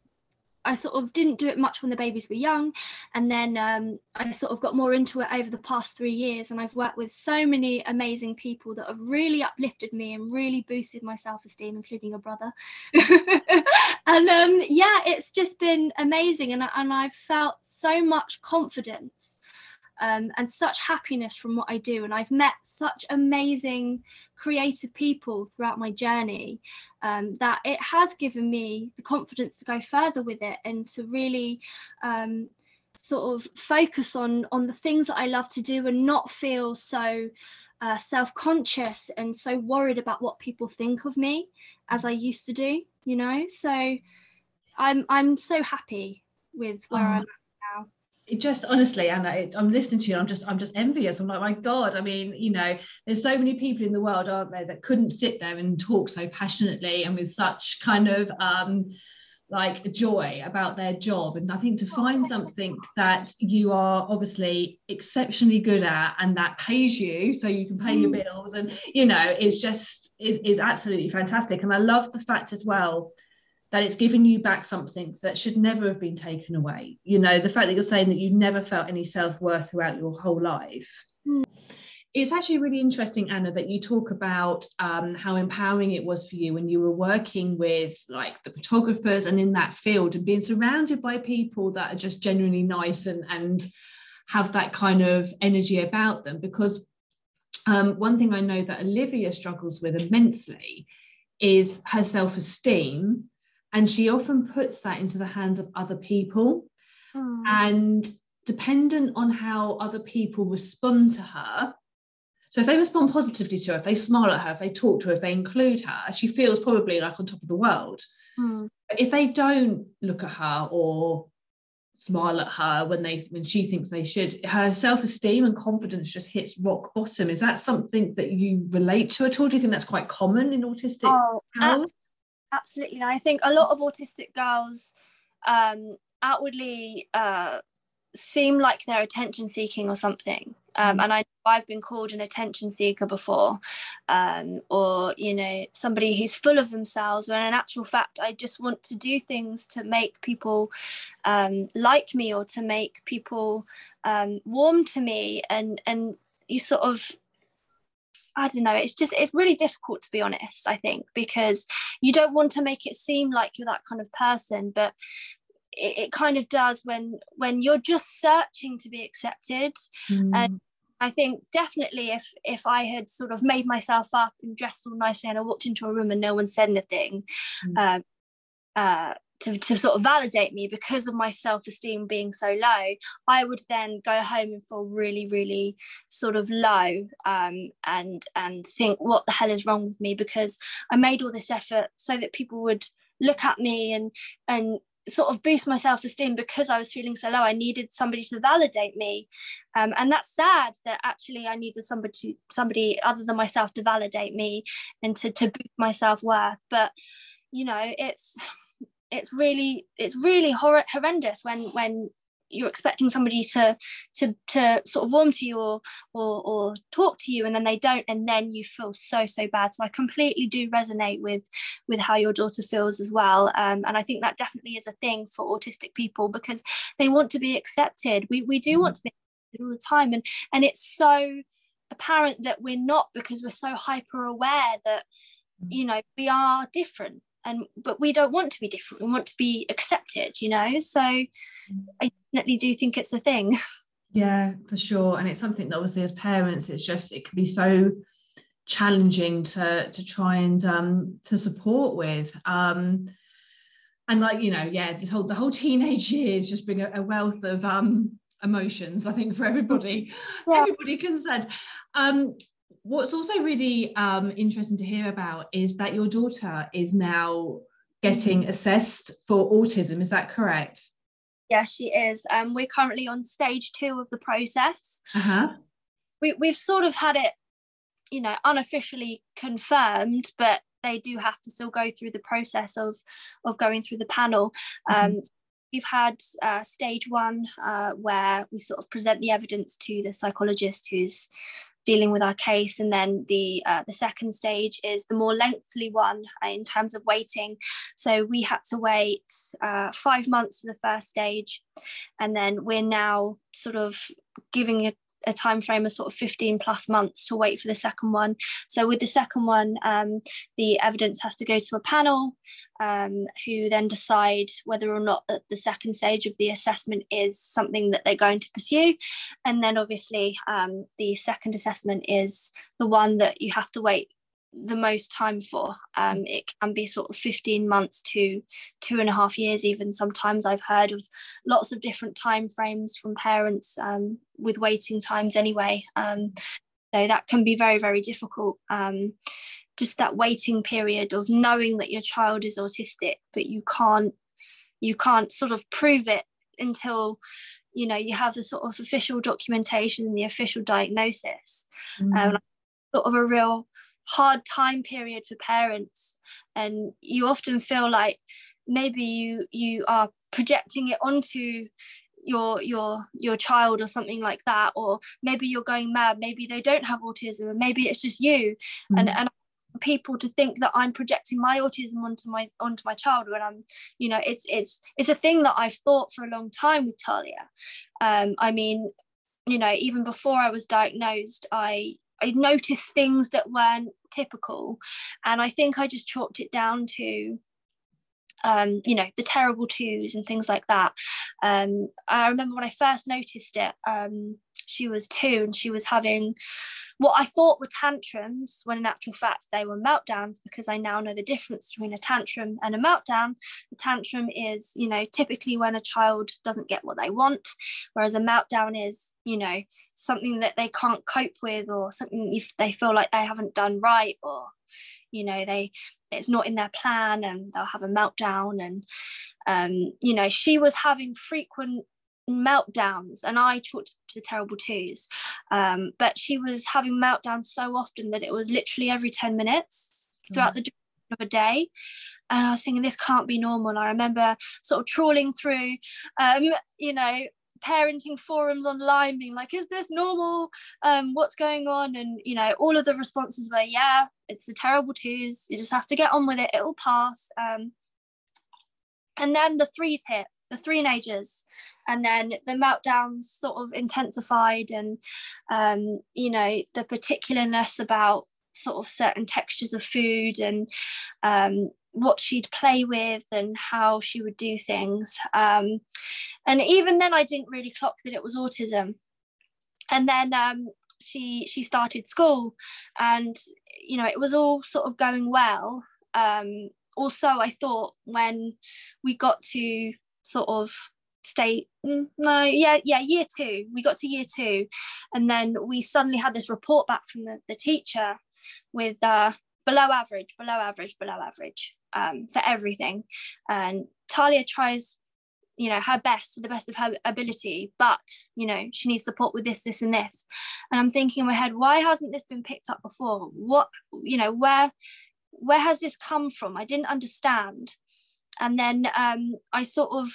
[SPEAKER 2] I sort of didn't do it much when the babies were young, and then um, I sort of got more into it over the past three years. And I've worked with so many amazing people that have really uplifted me and really boosted my self-esteem, including your brother. and um, yeah, it's just been amazing, and and I've felt so much confidence um, and such happiness from what I do. And I've met such amazing creative people throughout my journey um, that it has given me the confidence to go further with it and to really um, sort of focus on on the things that I love to do and not feel so uh, self-conscious and so worried about what people think of me as I used to do. You know, so I'm I'm so happy with where oh. I'm at
[SPEAKER 1] it just honestly and I, i'm listening to you i'm just i'm just envious. I'm like my god i mean you know there's so many people in the world aren't there that couldn't sit there and talk so passionately and with such kind of um like joy about their job. And i think to find something that you are obviously exceptionally good at and that pays you so you can pay your mm. bills and you know is just is, is absolutely fantastic. And i love the fact as well that it's giving you back something that should never have been taken away. You know, the fact that you're saying that you never felt any self worth throughout your whole life. Mm. It's actually really interesting, Anna, that you talk about um, how empowering it was for you when you were working with like the photographers and in that field and being surrounded by people that are just genuinely nice and, and have that kind of energy about them. Because um, one thing I know that Olivia struggles with immensely is her self esteem and she often puts that into the hands of other people. Mm. and dependent on how other people respond to her so if they respond positively to her if they smile at her if they talk to her if they include her she feels probably like on top of the world. Mm. if they don't look at her or smile at her when they when she thinks they should her self-esteem and confidence just hits rock bottom. Is that something that you relate to at all? Do you think that's quite common in autistic oh,
[SPEAKER 2] absolutely. And I think a lot of autistic girls um, outwardly uh, seem like they're attention seeking or something. Um, and I, I've been called an attention seeker before, um, or you know, somebody who's full of themselves. When in actual fact, I just want to do things to make people um, like me or to make people um, warm to me, and and you sort of I don't know, it's just, it's really difficult to be honest, I think, because you don't want to make it seem like you're that kind of person, but it, it kind of does when when you're just searching to be accepted. Mm. And I think definitely if if I had sort of made myself up and dressed all nicely and I walked into a room and no one said anything, mm. um, uh, to, to sort of validate me because of my self-esteem being so low i would then go home and feel really really sort of low um, and and think what the hell is wrong with me? Because i made all this effort so that people would look at me and and sort of boost my self-esteem because i was feeling so low. I needed somebody to validate me. Um, and that's sad that actually i needed somebody to, somebody other than myself to validate me and to, to boost my self-worth. But you know it's it's really it's really hor- horrendous when when you're expecting somebody to to to sort of warm to you or, or or talk to you and then they don't and then you feel so so bad so i completely do resonate with with how your daughter feels as well um, and i think that definitely is a thing for autistic people because they want to be accepted we we do mm-hmm. want to be all the time and and it's so apparent that we're not because we're so hyper aware that mm. you know we are different and but we don't want to be different we want to be accepted you know so mm. i definitely do think it's a thing
[SPEAKER 1] yeah for sure and it's something that obviously as parents it's just it can be so challenging to to try and um to support with um and like you know yeah this whole the whole teenage years just bring a, a wealth of um emotions i think for everybody yeah. everybody concerned um what's also really um interesting to hear about is that your daughter is now getting assessed for autism. Is that correct?
[SPEAKER 2] Yeah she is. Um we're currently on stage two of the process.
[SPEAKER 1] Uh-huh.
[SPEAKER 2] we, we've sort of had it you know unofficially confirmed but they do have to still go through the process of of going through the panel. Mm-hmm. um we've had uh, stage one uh, where we sort of present the evidence to the psychologist who's dealing with our case. And then the uh, the second stage is the more lengthy one uh, in terms of waiting. So we had to wait uh, five months for the first stage. And then we're now sort of giving it a time frame of sort of 15 plus months to wait for the second one. So with the second one, um, the evidence has to go to a panel um, who then decide whether or not the second stage of the assessment is something that they're going to pursue. And then obviously um, the second assessment is the one that you have to wait the most time for. Um, it can be sort of 15 months to two and a half years, even sometimes I've heard of lots of different time frames from parents um, with waiting times anyway. Um, so that can be very, very difficult. Um, just that waiting period of knowing that your child is autistic, but you can't you can't sort of prove it until you know you have the sort of official documentation and the official diagnosis. Mm. Um, sort of a real hard time period for parents and you often feel like maybe you you are projecting it onto your your your child or something like that or maybe you're going mad maybe they don't have autism and maybe it's just you mm. and and people to think that I'm projecting my autism onto my onto my child when I'm you know it's it's it's a thing that I've thought for a long time with Talia um I mean you know even before I was diagnosed I I noticed things that weren't typical. And I think I just chalked it down to um, you know, the terrible twos and things like that. Um, I remember when I first noticed it, um, she was two and she was having what I thought were tantrums, when in actual fact they were meltdowns, because I now know the difference between a tantrum and a meltdown. A tantrum is, you know, typically when a child doesn't get what they want, whereas a meltdown is, you know, something that they can't cope with or something if they feel like they haven't done right or, you know, they it's not in their plan and they'll have a meltdown and um, you know she was having frequent meltdowns and I talked to the terrible twos. Um, but she was having meltdowns so often that it was literally every 10 minutes throughout mm. the of a day. And I was thinking this can't be normal. I remember sort of trawling through um, you know, parenting forums online being like is this normal? Um what's going on? And you know all of the responses were yeah it's a terrible twos you just have to get on with it. It will pass. Um and then the threes hit the three-nagers. And then the meltdowns sort of intensified and um, you know the particularness about sort of certain textures of food and um, what she'd play with and how she would do things. Um, and even then i didn't really clock that it was autism. And then um, she she started school and you know it was all sort of going well. Um, also i thought when we got to sort of state mm, no yeah yeah year two we got to year two and then we suddenly had this report back from the, the teacher with uh, below average below average below average um, for everything. And talia tries you know her best to the best of her ability but you know she needs support with this this and this. And i'm thinking in my head why hasn't this been picked up before? What you know where where has this come from? I didn't understand. And then um, I sort of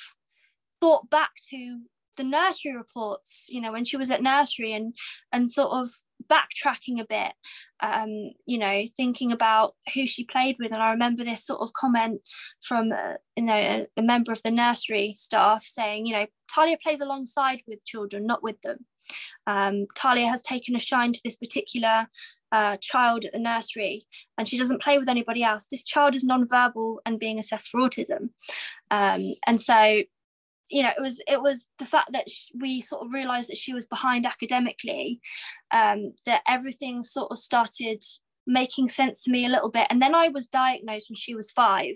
[SPEAKER 2] thought back to the nursery reports you know when she was at nursery and and sort of backtracking a bit um you know thinking about who she played with. And i remember this sort of comment from uh, you know a, a, member of the nursery staff saying you know talia plays alongside with children not with them. Um, talia has taken a shine to this particular uh, child at the nursery and she doesn't play with anybody else. This child is non-verbal and being assessed for autism. Um, and so you know it was it was the fact that we sort of realized that she was behind academically um, that everything sort of started making sense to me a little bit. And then i was diagnosed when she was five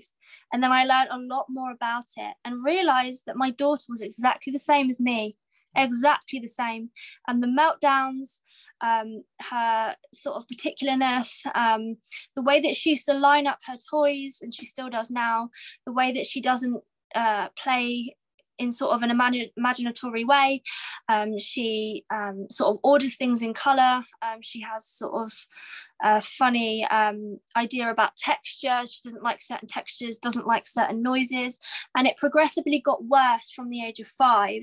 [SPEAKER 2] and then i learned a lot more about it and realized that my daughter was exactly the same as me exactly the same. And the meltdowns um, her sort of particularness um, the way that she used to line up her toys and she still does now the way that she doesn't uh, play in sort of an imagine, imaginatory way. Um, she um, sort of orders things in color. Um, she has sort of a funny um, idea about texture. She doesn't like certain textures, doesn't like certain noises. And it progressively got worse from the age of five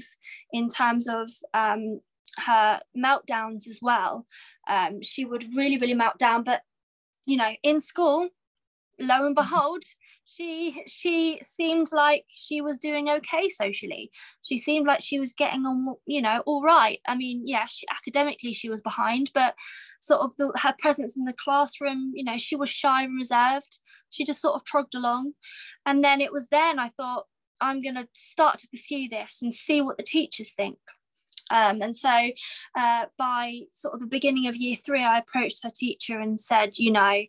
[SPEAKER 2] in terms of um, her meltdowns as well. Um, she would really, really melt down. But, you know, in school, lo and behold, she she seemed like she was doing okay socially. She seemed like she was getting on you know all right. I mean yeah she, academically she was behind but sort of the, her presence in the classroom you know she was shy and reserved. She just sort of trogged along. And then it was then i thought i'm going to start to pursue this and see what the teachers think um, and so uh, by sort of the beginning of year three, I approached her teacher and said, you know,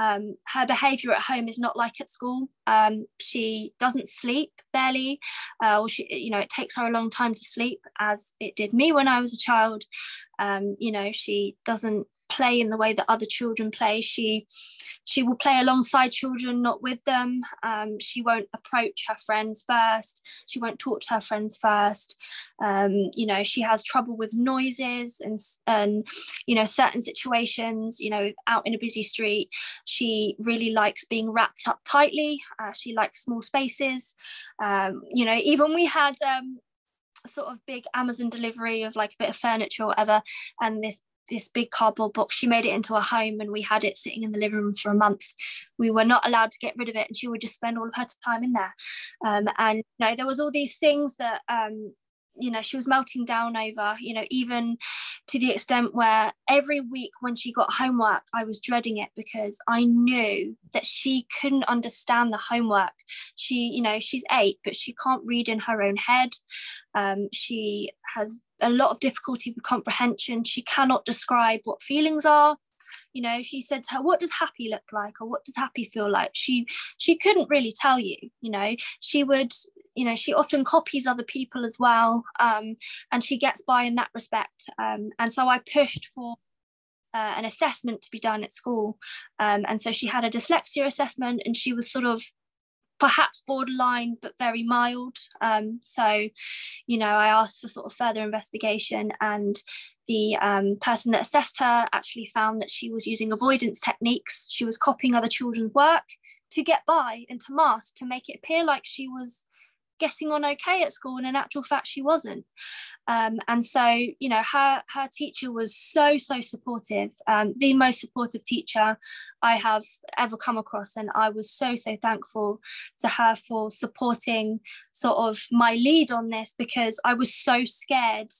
[SPEAKER 2] um, her behavior at home is not like at school. Um, she doesn't sleep barely, uh, or she, you know, it takes her a long time to sleep, as it did me when I was a child. Um, you know, she doesn't play in the way that other children play. She she will play alongside children, not with them. Um, she won't approach her friends first. She won't talk to her friends first. Um, you know, she has trouble with noises and and you know certain situations. You know, out in a busy street, she really likes being wrapped up tightly. Uh, she likes small spaces. Um, you know, even we had um, sort of big Amazon delivery of like a bit of furniture or whatever, and this this big cardboard box. She made it into a home and we had it sitting in the living room for a month. We were not allowed to get rid of it and she would just spend all of her time in there. Um, and you know, there was all these things that um, you know she was melting down over you know even to the extent where every week when she got homework i was dreading it because i knew that she couldn't understand the homework she you know she's eight but she can't read in her own head um, she has a lot of difficulty with comprehension. She cannot describe what feelings are. You know she said to her what does happy look like or what does happy feel like? She she couldn't really tell you you know. She would you know she often copies other people as well um, and she gets by in that respect um, and so i pushed for uh, an assessment to be done at school um, and so she had a dyslexia assessment and she was sort of perhaps borderline but very mild. Um, so you know i asked for sort of further investigation and the um, person that assessed her actually found that she was using avoidance techniques. She was copying other children's work to get by and to mask to make it appear like she was getting on okay at school and in actual fact she wasn't. Um, and so you know her her teacher was so so supportive um, the most supportive teacher i have ever come across. And i was so so thankful to her for supporting sort of my lead on this because i was so scared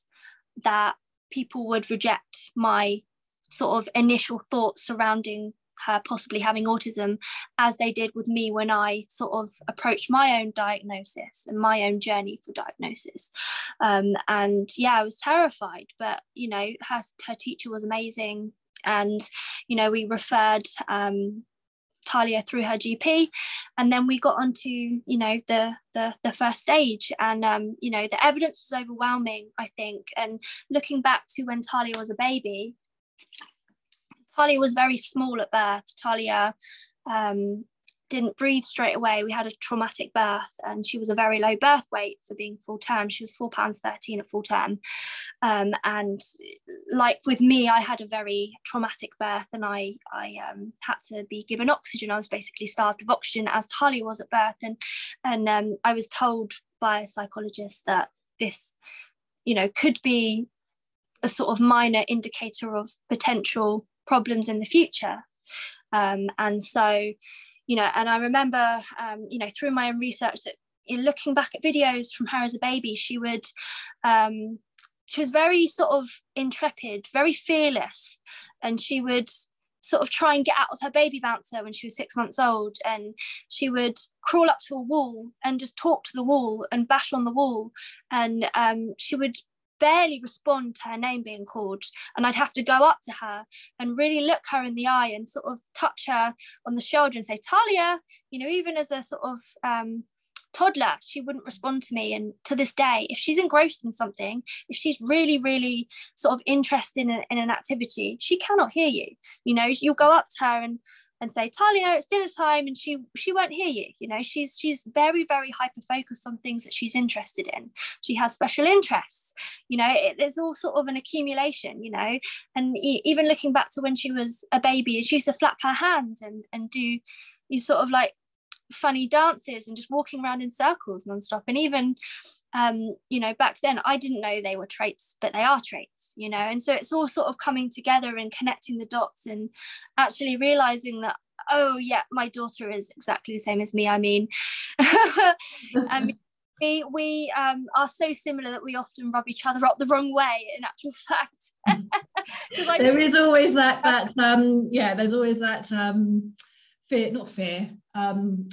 [SPEAKER 2] that people would reject my sort of initial thoughts surrounding her possibly having autism as they did with me when I sort of approached my own diagnosis and my own journey for diagnosis. Um, and yeah, I was terrified, but you know, her, her teacher was amazing. And, you know, we referred um, Talia through her GP, and then we got onto you know the the, the first stage, and um, you know the evidence was overwhelming, I think. And looking back to when Talia was a baby, Talia was very small at birth. Talia um, didn't breathe straight away. We had a traumatic birth, and she was a very low birth weight for being full term. She was four pounds thirteen at full term, um, and like with me, I had a very traumatic birth, and I I um, had to be given oxygen. I was basically starved of oxygen, as Talia was at birth, and and um, I was told by a psychologist that this you know could be a sort of minor indicator of potential problems in the future. Um, and so you know and i remember um, you know through my own research that in looking back at videos from her as a baby she would um, she was very sort of intrepid very fearless. And she would sort of try and get out of her baby bouncer when she was six months old. And she would crawl up to a wall and just talk to the wall and bash on the wall. And um, she would barely respond to her name being called and i'd have to go up to her and really look her in the eye and sort of touch her on the shoulder and say talia you know even as a sort of um, toddler she wouldn't respond to me. And to this day if she's engrossed in something if she's really really sort of interested in, in an activity she cannot hear you. You know you'll go up to her and and say talia it's dinner time and she she won't hear you. You know she's she's very very hyper focused on things that she's interested in. She has special interests. You know it, there's all sort of an accumulation you know. And even looking back to when she was a baby she used to flap her hands and and do you sort of like funny dances and just walking around in circles nonstop. And even, um, you know, back then I didn't know they were traits, but they are traits, you know. And so it's all sort of coming together and connecting the dots and actually realizing that, oh, yeah, my daughter is exactly the same as me. I mean, I mean we we um, are so similar that we often rub each other up the wrong way in actual fact
[SPEAKER 1] there is always that that um yeah there's always that um fear, not fear, um,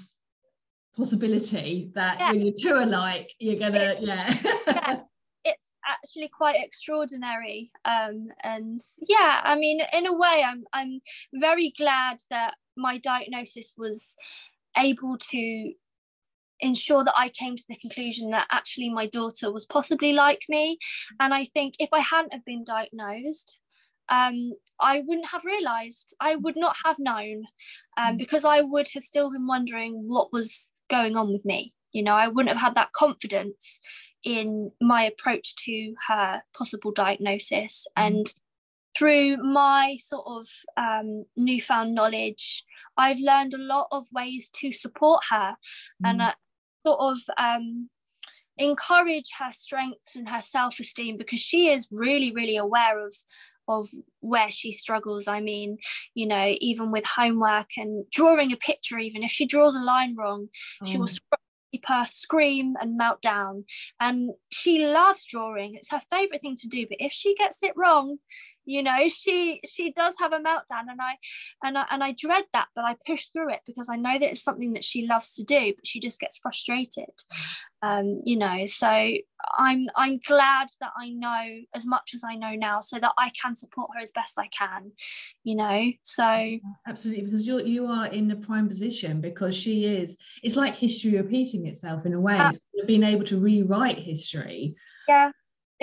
[SPEAKER 1] possibility that yeah. when you two are two alike, you're gonna, yeah. yeah.
[SPEAKER 2] It's actually quite extraordinary, um, and yeah, I mean, in a way, I'm I'm very glad that my diagnosis was able to ensure that I came to the conclusion that actually my daughter was possibly like me. And I think if I hadn't have been diagnosed, um, I wouldn't have realised. I would not have known um, mm. because I would have still been wondering what was going on with me. You know, I wouldn't have had that confidence in my approach to her possible diagnosis. Mm. And through my sort of um, newfound knowledge, I've learned a lot of ways to support her mm. and uh, sort of um, encourage her strengths and her self-esteem because she is really really aware of of where she struggles i mean you know even with homework and drawing a picture even if she draws a line wrong oh. she will mm. her scream and melt down. And she loves drawing. It's her favorite thing to do. But if she gets it wrong, you know, she she does have a meltdown. And I and I and I dread that, but I push through it because I know that it's something that she loves to do, but she just gets frustrated. Um, you know, so I'm I'm glad that I know as much as I know now so that I can support her as best I can, you know. So
[SPEAKER 1] absolutely because you're you are in the prime position because she is it's like history repeating itself in a way. Uh, being able to rewrite history.
[SPEAKER 2] Yeah.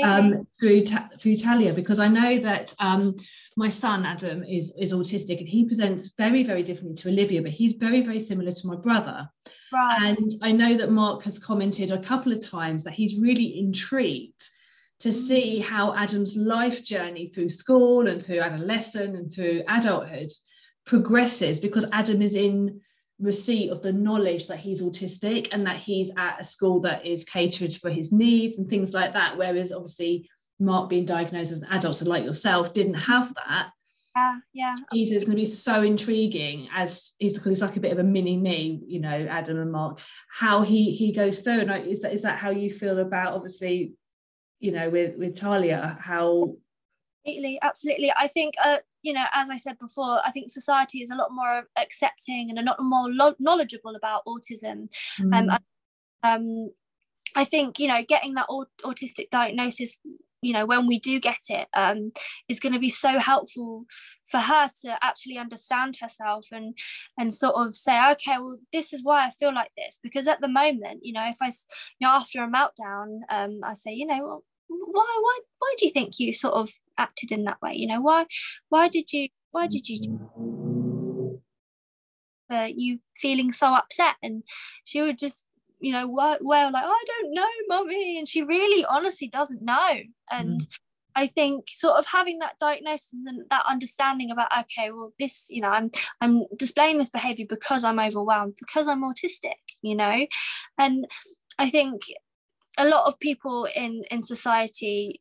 [SPEAKER 1] Um, through through Talia because I know that um, my son Adam is is autistic and he presents very very differently to Olivia, but he's very very similar to my brother. Right. And I know that Mark has commented a couple of times that he's really intrigued to mm. see how Adam's life journey through school and through adolescence and through adulthood progresses because Adam is in receipt of the knowledge that he's autistic and that he's at a school that is catered for his needs and things like that. Whereas obviously Mark being diagnosed as an adult, so like yourself, didn't have that.
[SPEAKER 2] Yeah, yeah.
[SPEAKER 1] He's going to be so intriguing as he's because he's like a bit of a mini me, you know, Adam and Mark. How he he goes through, and is that is that how you feel about obviously, you know, with with Talia? How
[SPEAKER 2] absolutely, absolutely. I think uh, you know, as I said before, I think society is a lot more accepting and a lot more lo- knowledgeable about autism. Mm. Um, um, I think you know, getting that aut- autistic diagnosis, you know, when we do get it, um, is going to be so helpful for her to actually understand herself and and sort of say, okay, well, this is why I feel like this. Because at the moment, you know, if I, you know, after a meltdown, um, I say, you know, well, why why why do you think you sort of acted in that way? You know why why did you why did you uh, you feeling so upset? And she would just you know well, well like i don't know mommy and she really honestly doesn't know. And mm. I think sort of having that diagnosis and that understanding about okay, well, this, you know, I'm I'm displaying this behavior because I'm overwhelmed, because I'm autistic, you know, and I think a lot of people in in society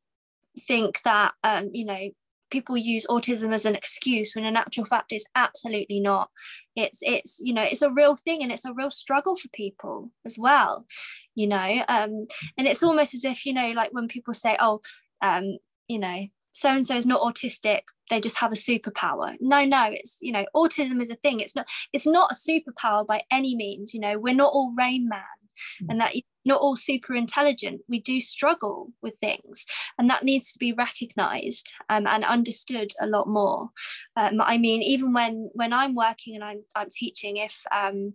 [SPEAKER 2] think that um, you know people use autism as an excuse when in actual fact it's absolutely not. It's it's you know it's a real thing and it's a real struggle for people as well you know um and it's almost as if you know like when people say oh um you know so and so is not autistic they just have a superpower. No no it's you know autism is a thing. It's not it's not a superpower by any means you know we're not all rain man and that you're not all super intelligent. We do struggle with things and that needs to be recognized um, and understood a lot more. Um, i mean even when when i'm working and i'm, I'm teaching if um,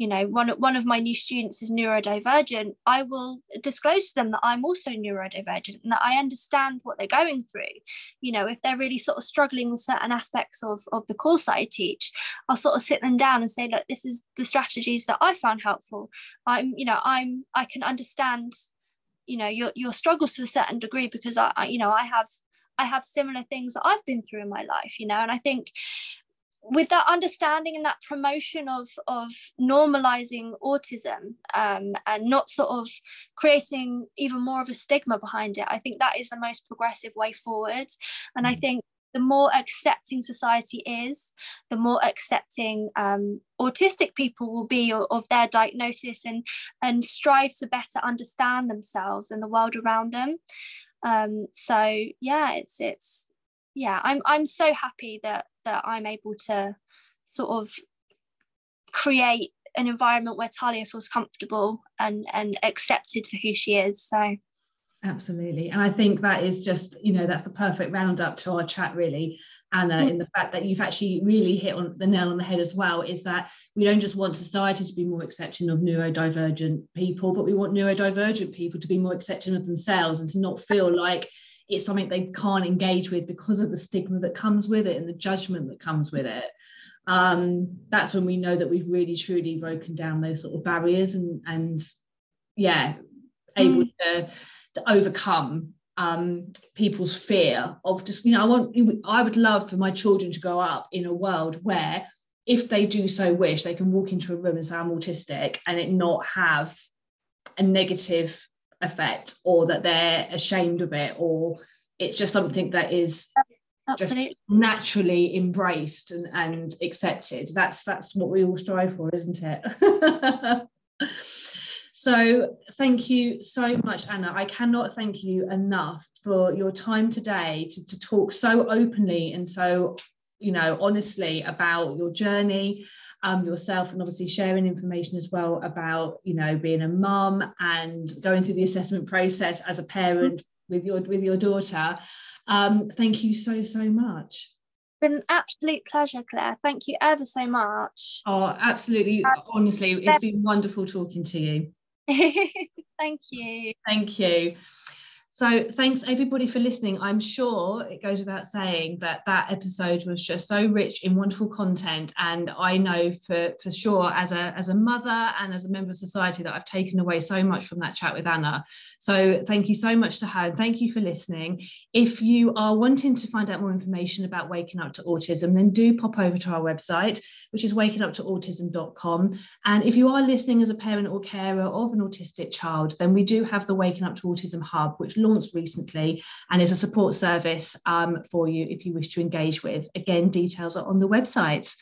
[SPEAKER 2] you know one, one of my new students is neurodivergent i will disclose to them that i'm also neurodivergent and that i understand what they're going through. You know if they're really sort of struggling with certain aspects of, of the course that i teach i'll sort of sit them down and say look this is the strategies that i found helpful. I'm you know i'm i can understand you know your, your struggles to a certain degree because I, I you know i have I have similar things that I've been through in my life, you know, and I think with that understanding and that promotion of of normalizing autism um, and not sort of creating even more of a stigma behind it i think that is the most progressive way forward and i mm. think the more accepting society is the more accepting um, autistic people will be of, of their diagnosis and and strive to better understand themselves and the world around them um, so yeah it's it's yeah i'm i'm so happy that that i'm able to sort of create an environment where talia feels comfortable and and accepted for who she is so
[SPEAKER 1] absolutely and i think that is just you know that's the perfect roundup to our chat really anna mm. in the fact that you've actually really hit on the nail on the head as well is that we don't just want society to be more accepting of neurodivergent people but we want neurodivergent people to be more accepting of themselves and to not feel like it's something they can't engage with because of the stigma that comes with it and the judgment that comes with it um, that's when we know that we've really truly broken down those sort of barriers and and yeah able mm. to to overcome um, people's fear of just you know I want I would love for my children to grow up in a world where if they do so wish they can walk into a room and say I'm autistic and it not have a negative effect or that they're ashamed of it or it's just something that is
[SPEAKER 2] absolutely.
[SPEAKER 1] naturally embraced and, and accepted. That's that's what we all strive for isn't it? So thank you so much anna. I cannot thank you enough for your time today to, to talk so openly and so you know honestly about your journey um, yourself and obviously sharing information as well about you know being a mum and going through the assessment process as a parent with your with your daughter. Um, thank you so so much.
[SPEAKER 2] Been an absolute pleasure claire. Thank you ever so much.
[SPEAKER 1] Oh absolutely. Honestly it's been wonderful talking to you.
[SPEAKER 2] Thank you.
[SPEAKER 1] Thank you so thanks everybody for listening. I'm sure it goes without saying that that episode was just so rich in wonderful content, and I know for for sure as a as a mother and as a member of society that I've taken away so much from that chat with Anna. So thank you so much to her. Thank you for listening. If you are wanting to find out more information about waking up to autism, then do pop over to our website, which is wakinguptoautism.com. And if you are listening as a parent or carer of an autistic child, then we do have the Waking Up to Autism Hub, which launched recently and is a support service um, for you if you wish to engage with. Again, details are on the website.